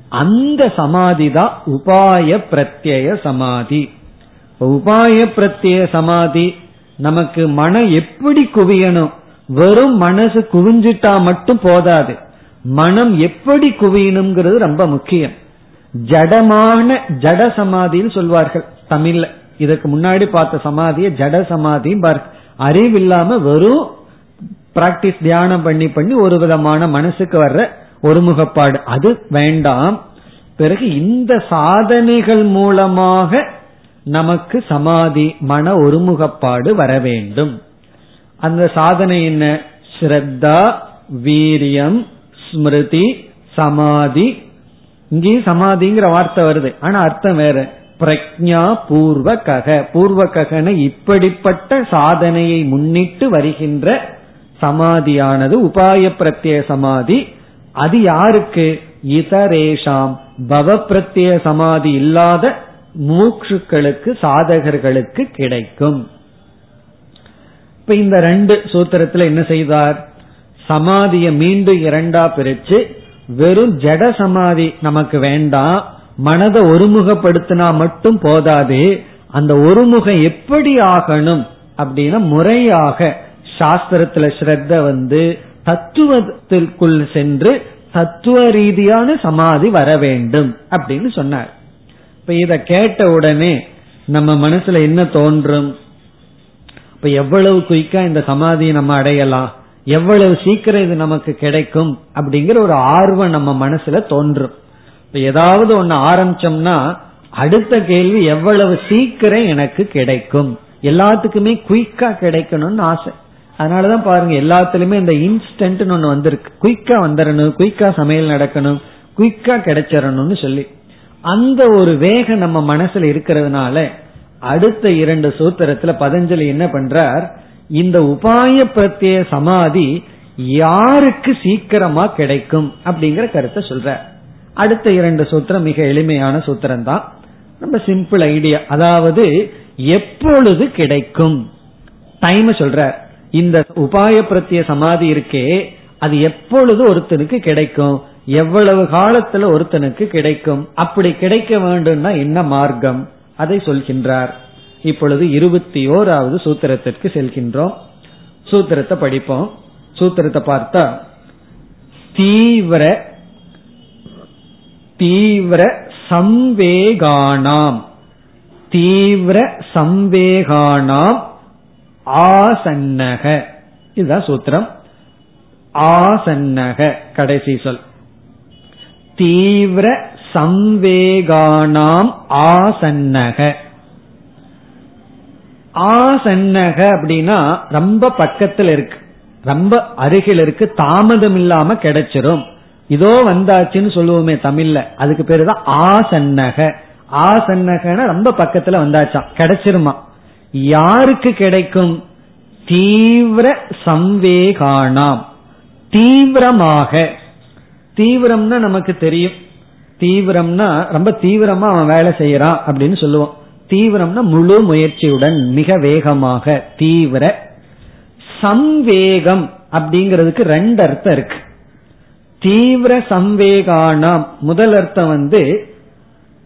அந்த சமாதி தான் உபாய பிரத்யய சமாதி. உபாய பிரத்திய சமாதி. நமக்கு மனம் எப்படி குவியணும்? வெறும் மனசு குவிஞ்சிட்டா மட்டும் போதாது. மனம் எப்படி குவியணுங்கிறது ரொம்ப முக்கியம். ஜடமான ஜட சமாதின்னு சொல்வார்கள் தமிழ்ல. இதுக்கு முன்னாடி பார்த்த சமாதியை ஜட சமாதி அறிவில்லாம வெறும் பிராக்டிஸ் தியானம் பண்ணி பண்ணி ஒரு விதமான மனசுக்கு வர்ற ஒருமுகப்பாடு. அது வேண்டாம். பிறகு இந்த சாதனைகள் மூலமாக நமக்கு சமாதி மன ஒருமுகப்பாடு வர வேண்டும். அந்த சாதனை என்ன? ஸ்ரத்தா வீரியம் ஸ்மிருதி சமாதி. இங்கேயும் சமாதிங்கிற வார்த்தை வருது. ஆனா அர்த்தம் வேற. பிரக்ஞா பூர்வ கக பூர்வ ககன இப்படிப்பட்ட சாதனையை முன்னிட்டு வருகின்ற சமாதியானது உபாய பிரத்ய சமாதி. அது யாருக்கு? இதரேஷாம். பவ பிரத்ய சமாதி இல்லாத மூக்ஷுக்களுக்கு சாதகர்களுக்கு கிடைக்கும். இப்ப இந்த ரெண்டு சூத்திரத்துல என்ன செய்தார்? சமாதியை மீண்டும் இரண்டா பிரிச்சு வெறும் ஜட சமாதி நமக்கு வேண்டாம் மனதை ஒருமுகப்படுத்தினா மட்டும் போதாது அந்த ஒருமுகம் எப்படி ஆகணும் அப்படின்னா முறையாக சாஸ்திரத்துல ஸ்ரத்த வந்து தத்துவத்திற்குள் சென்று தத்துவ ரீதியான சமாதி வர வேண்டும் அப்படின்னு சொன்னார். இப்ப இத கேட்ட உடனே நம்ம மனசுல என்ன தோன்றும்? இப்ப எவ்வளவு குயிக்கா இந்த சமாதியை நம்ம அடையலாம்? எவ்வளவு சீக்கிரம் இது நமக்கு கிடைக்கும்? அப்படிங்கிற ஒரு ஆர்வம் நம்ம மனசுல தோன்றும். இப்ப ஏதாவது ஒன்னு ஆரம்பிச்சோம்னா அடுத்த கேள்வி எவ்வளவு சீக்கிரம் எனக்கு கிடைக்கும்? எல்லாத்துக்குமே குயிக்கா கிடைக்கணும்னு ஆசை. அதனாலதான் பாருங்க எல்லாத்துலயுமே இந்த இன்ஸ்டன்ட் ஒண்ணு வந்திருக்கு. குயிக்கா வந்துடணும் குயிக்கா சமையல் நடக்கணும் குயிக்கா கிடைச்சிடணும்னு சொல்லி. அந்த ஒரு வேகம் நம்ம மனசுல இருக்கிறதுனால அடுத்த இரண்டு சூத்திரத்துல பதஞ்சலி என்ன பண்றார்? இந்த உபாய பிரத்திய சமாதி யாருக்கு சீக்கிரமா கிடைக்கும் அப்படிங்கிற கருத்தை சொல்ற அடுத்த இரண்டு சூத்திரம் மிக எளிமையான சூத்திரம் தான் ரொம்ப சிம்பிள் ஐடியா அதாவது எப்பொழுது கிடைக்கும்? டைம் சொல்ற இந்த உபாய பிரத்திய சமாதி இருக்கே அது எப்பொழுது ஒருத்தனுக்கு கிடைக்கும்? எவ்வளவு காலத்துல ஒருத்தனுக்கு கிடைக்கும்? அப்படி கிடைக்க வேண்டும்னா என்ன மார்க்கம்? அதை சொல்கின்றார். இப்பொழுது இருபத்தி ஓராவது சூத்திரத்திற்கு செல்கின்றோம். சூத்திரத்தை படிப்போம். சூத்திரத்தை பார்த்தா தீவிர தீவிர சம்வேகானாம். தீவிர சம்வேகானாம் ஆசன்னக. இதுதான் சூத்திரம். ஆசன்னக கடைசி சொல். தீவிர சம்வேகானாம் ஆசன்னக. ஆசன்னக அப்படின்னா ரொம்ப பக்கத்தில் இருக்கு. ரொம்ப அருகில் இருக்கு தாமதம் இல்லாம கிடைச்சிரும். இதோ வந்தாச்சுன்னு சொல்லுவோமே தமிழ்ல. அதுக்கு பேரு தான் ஆசன்னக. ஆசன்னகன ரொம்ப பக்கத்துல வந்தாச்சாம். கிடைச்சிருமா. யாருக்கு கிடைக்கும்? தீவிர சம்வேகானாம். தீவிரமாக. தீவிரம்னா நமக்கு தெரியும். தீவிரம்னா ரொம்ப தீவிரமா அவன் வேலை செய்யறான் அப்படின்னு சொல்லுவோம். தீவிரம்னா முழு முயற்சியுடன் மிக வேகமாக தீவிர சம்வேகம் அப்படிங்கிறதுக்கு ரெண்டு அர்த்தம் இருக்கு. தீவிர சம்வேகானாம். முதல் அர்த்தம் வந்து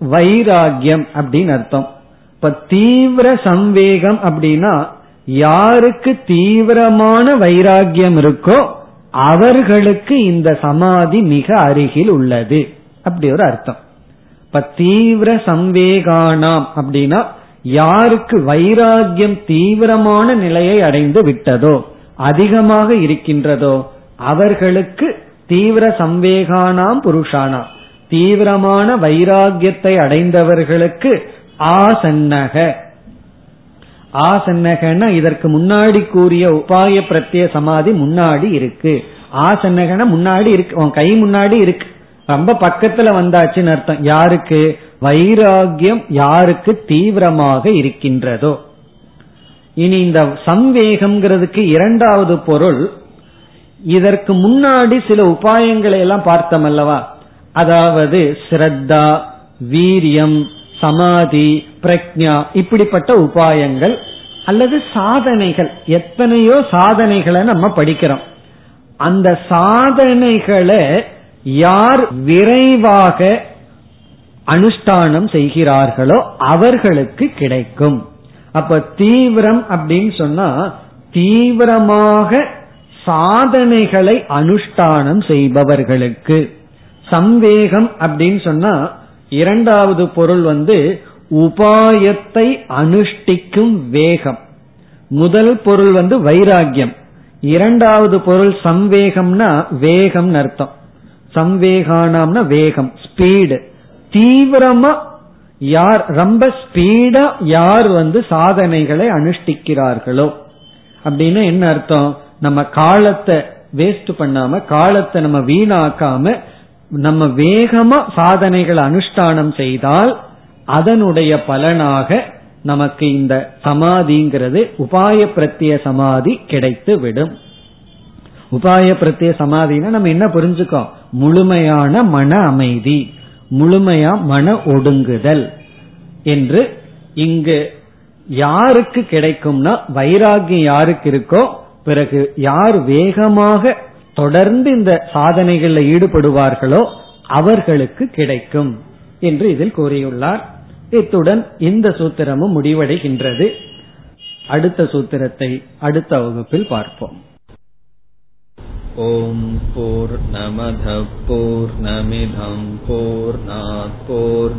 வைராகியம் அப்படின்னு அர்த்தம். இப்ப தீவிர சம்வேகம் அப்படின்னா யாருக்கு தீவிரமான வைராகியம் இருக்கோ அவர்களுக்கு இந்த சமாதி மிக அருகில் உள்ளது. அப்படி ஒரு அர்த்தம். இப்ப தீவிர சம்வேகானாம் அப்படின்னா யாருக்கு வைராகியம் தீவிரமான நிலையை அடைந்து விட்டதோ அதிகமாக இருக்கின்றதோ அவர்களுக்கு தீவிர சம்வேகானாம் புருஷானாம். தீவிரமான வைராகியத்தை அடைந்தவர்களுக்கு ஆசன்னக. ஆசன்னகன இதற்கு முன்னாடி கூறிய உபாய பிரத்ய சமாதி முன்னாடி இருக்கு. ஆசன்னகன முன்னாடி இருக்கு. உன் கை முன்னாடி இருக்கு. ரொம்ப பக்கத்துல வந்தாச்சுன்னு அர்த்தம். யாருக்கு? வைராகியம் யாருக்கு தீவிரமாக இருக்கின்றதோ. இனி இந்த சம்வேகம்ங்கிறதுக்கு இரண்டாவது பொருள் இதற்கு முன்னாடி சில உபாயங்களை எல்லாம் பார்த்தோம் அல்லவா அதாவது ஸ்ரத்தா வீரியம் சமாதி பிரக்ஞா இப்படிப்பட்ட உபாயங்கள் அல்லது சாதனைகள். எத்தனையோ சாதனைகளை நம்ம படிக்கிறோம். அந்த சாதனைகளை யார் விரைவாக அனுஷ்டானம் செய்கிறார்களோ அவர்களுக்கு கிடைக்கும். அப்ப தீவிரம் அப்படின்னு சொன்னா தீவிரமாக சாதனைகளை அனுஷ்டானம் செய்பவர்களுக்கு. சம்வேகம் அப்படின்னு சொன்னா இரண்டாவது பொருள் வந்து உபாயத்தை அனுஷ்டிக்கும் வேகம். முதல் பொருள் வந்து வைராகியம் இரண்டாவது பொருள் சம்வேகம்னா வேகம் அர்த்தம். சம்வேகானாம்னா வேகம் ஸ்பீடு. தீவிரமா யார் ரொம்ப ஸ்பீடா யார் வந்து சாதனைகளை அனுஷ்டிக்கிறார்களோ. அப்படின்னு என்ன அர்த்தம்? நம்ம காலத்தை வேஸ்ட் பண்ணாம காலத்தை நம்ம வீணாக்காம நம்ம வேகமா சாதனைகளை அனுஷ்டானம் செய்தால் அதனுடைய பலனாக நமக்கு இந்த சமாதிங்கிறது உபாய பிரத்திய சமாதி கிடைத்து விடும். உபாய பிரத்திய சமாதினா நம்ம என்ன புரிஞ்சுக்கோம் முழுமையான மன அமைதி முழுமையா மன ஒடுங்குதல் என்று இங்கு யாருக்கு கிடைக்கும்னா வைராகியம் யாருக்கு இருக்கோ பிறகு யார் வேகமாக தொடர்ந்து இந்த சாதனைகளில் ஈடுபடுவார்களோ அவர்களுக்கு கிடைக்கும் என்று இதில் கூறியுள்ளார். இத்துடன் இந்த சூத்திரமும் முடிவடைகின்றது. அடுத்த சூத்திரத்தை அடுத்த வகுப்பில் பார்ப்போம். ஓம் போர் நமத போர் நமிதம் போர் போர்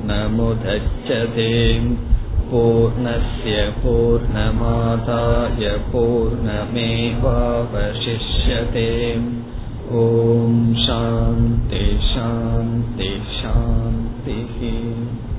சாந்தே பூர்ணய